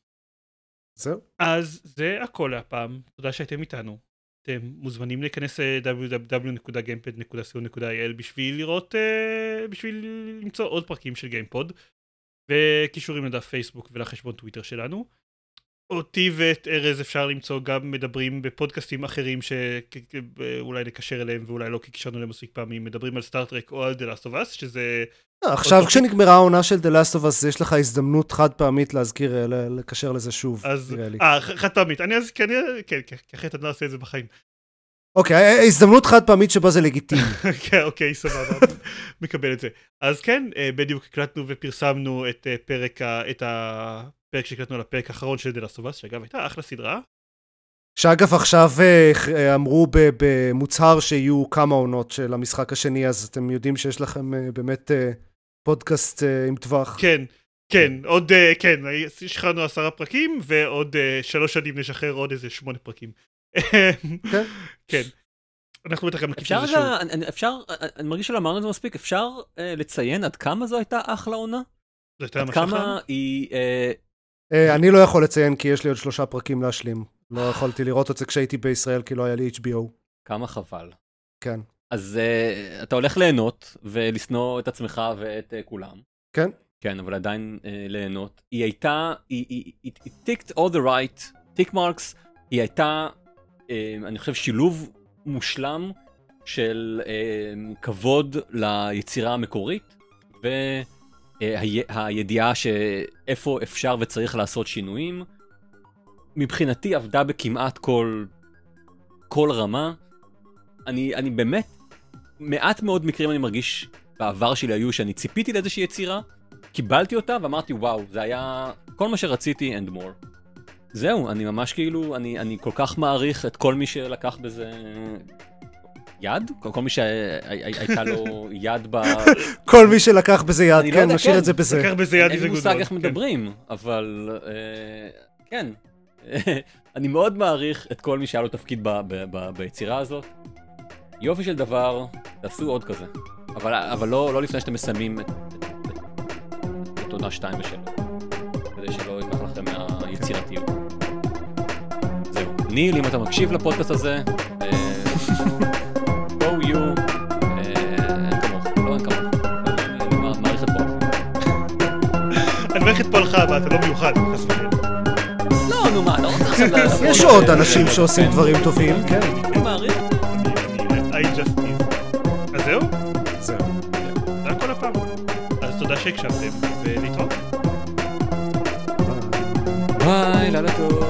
זהו. אז זה הכל להפעם, תודה שהייתם איתנו. אתם מוזמנים להיכנס ל-www.gamepad.co.il בשביל לראות, אה, בשביל למצוא עוד פרקים של גיימפוד, וקישורים לדף פייסבוק ולחשבון טוויטר שלנו. אותי ואת ארז אפשר למצוא גם מדברים בפודקאסטים אחרים שאולי נקשר אליהם ואולי לא כי קישרנו אליהם מספיק פעמים, מדברים על סטארט-טרק או על The Last of Us, שזה... אה, עכשיו. כשנגמרה העונה של The Last of Us, יש לך הזדמנות חד פעמית להזכיר, לקשר לזה שוב, אז... נראה לי. אה, חד פעמית. אני אז... כן, כן, כי אחרת אני לא אעשה את זה בחיים. אוקיי, אה, הזדמנות חד פעמית שבה זה לגיטימי. כן, אוקיי, סבבה, מקבל את זה. אז כן, אה, בדיוק הקלטנו ופרסמנו את אה, פרק, את הפרק שהקלטנו על הפרק האחרון של Us, שאגב הייתה אחלה סדרה. שאגב עכשיו אה, אה, אמרו במוצהר שיהיו כמה עונות של המשחק השני, אז אתם יודעים שיש לכם אה, באמת אה, פודקאסט אה, עם טווח. כן, כן, עוד, אה, כן, שחררנו עשרה פרקים, ועוד אה, שלוש שנים נשחרר עוד איזה שמונה פרקים. כן. כן. אנחנו בטח גם נקיף אפשר את זה שוב. אפשר, אני מרגיש שלא אמרנו את זה מספיק, אפשר אה, לציין עד כמה זו הייתה אחלה עונה? זו הייתה עד ממש אחלה. כמה היא... אה, אה, אני לא יכול לציין כי יש לי עוד שלושה פרקים להשלים. לא יכולתי לראות את זה כשהייתי בישראל כי לא היה לי HBO. כמה חבל. כן. אז uh, אתה הולך ליהנות ולשנוא את עצמך ואת uh, כולם. כן. כן, אבל עדיין uh, ליהנות. היא הייתה, היא, ticked all the right, tick marks, היא הייתה, אני חושב, שילוב מושלם של uh, כבוד ליצירה המקורית, והידיעה שאיפה אפשר וצריך לעשות שינויים. מבחינתי עבדה בכמעט כל, כל רמה. אני, אני באמת, מעט מאוד מקרים אני מרגיש בעבר שלי היו שאני ציפיתי לאיזושהי יצירה, קיבלתי אותה ואמרתי וואו, זה היה כל מה שרציתי and more. זהו, אני ממש כאילו, אני, אני כל כך מעריך את כל מי שלקח בזה יד? כל מי שהייתה לו יד ב... כל מי שלקח בזה יד, לא כן, יודע, נשאיר כן. את זה בזה. לקח בזה יד אין לי. מושג איך מדברים, אבל אה, כן. אני מאוד מעריך את כל מי שהיה לו תפקיד ב- ב- ב- ביצירה הזאת. יופי של דבר, תעשו עוד כזה. אבל, אבל לא, לא לפני שאתם מסיימים את, את, את, את עונה 2 ו-3. מהיצירתיות. זהו. ניל, אם אתה מקשיב לפודקאסט הזה, אה, go you, אה, אין כמוך, לא אין כמוך. אני מעריך את פועלך. אני מעריך את פועלך, אבל אתה לא מיוחד, חס וחלילה. לא, נו מה, אתה רוצה עכשיו לעבור... יש עוד אנשים כן. שעושים דברים טובים, כן. אני מעריך. אני- אני- I just is. אז זהו, זהו. זה הכל הפעם. אז תודה שהקשבתם, ולהתראות. ביי. ביי, לילה טוב.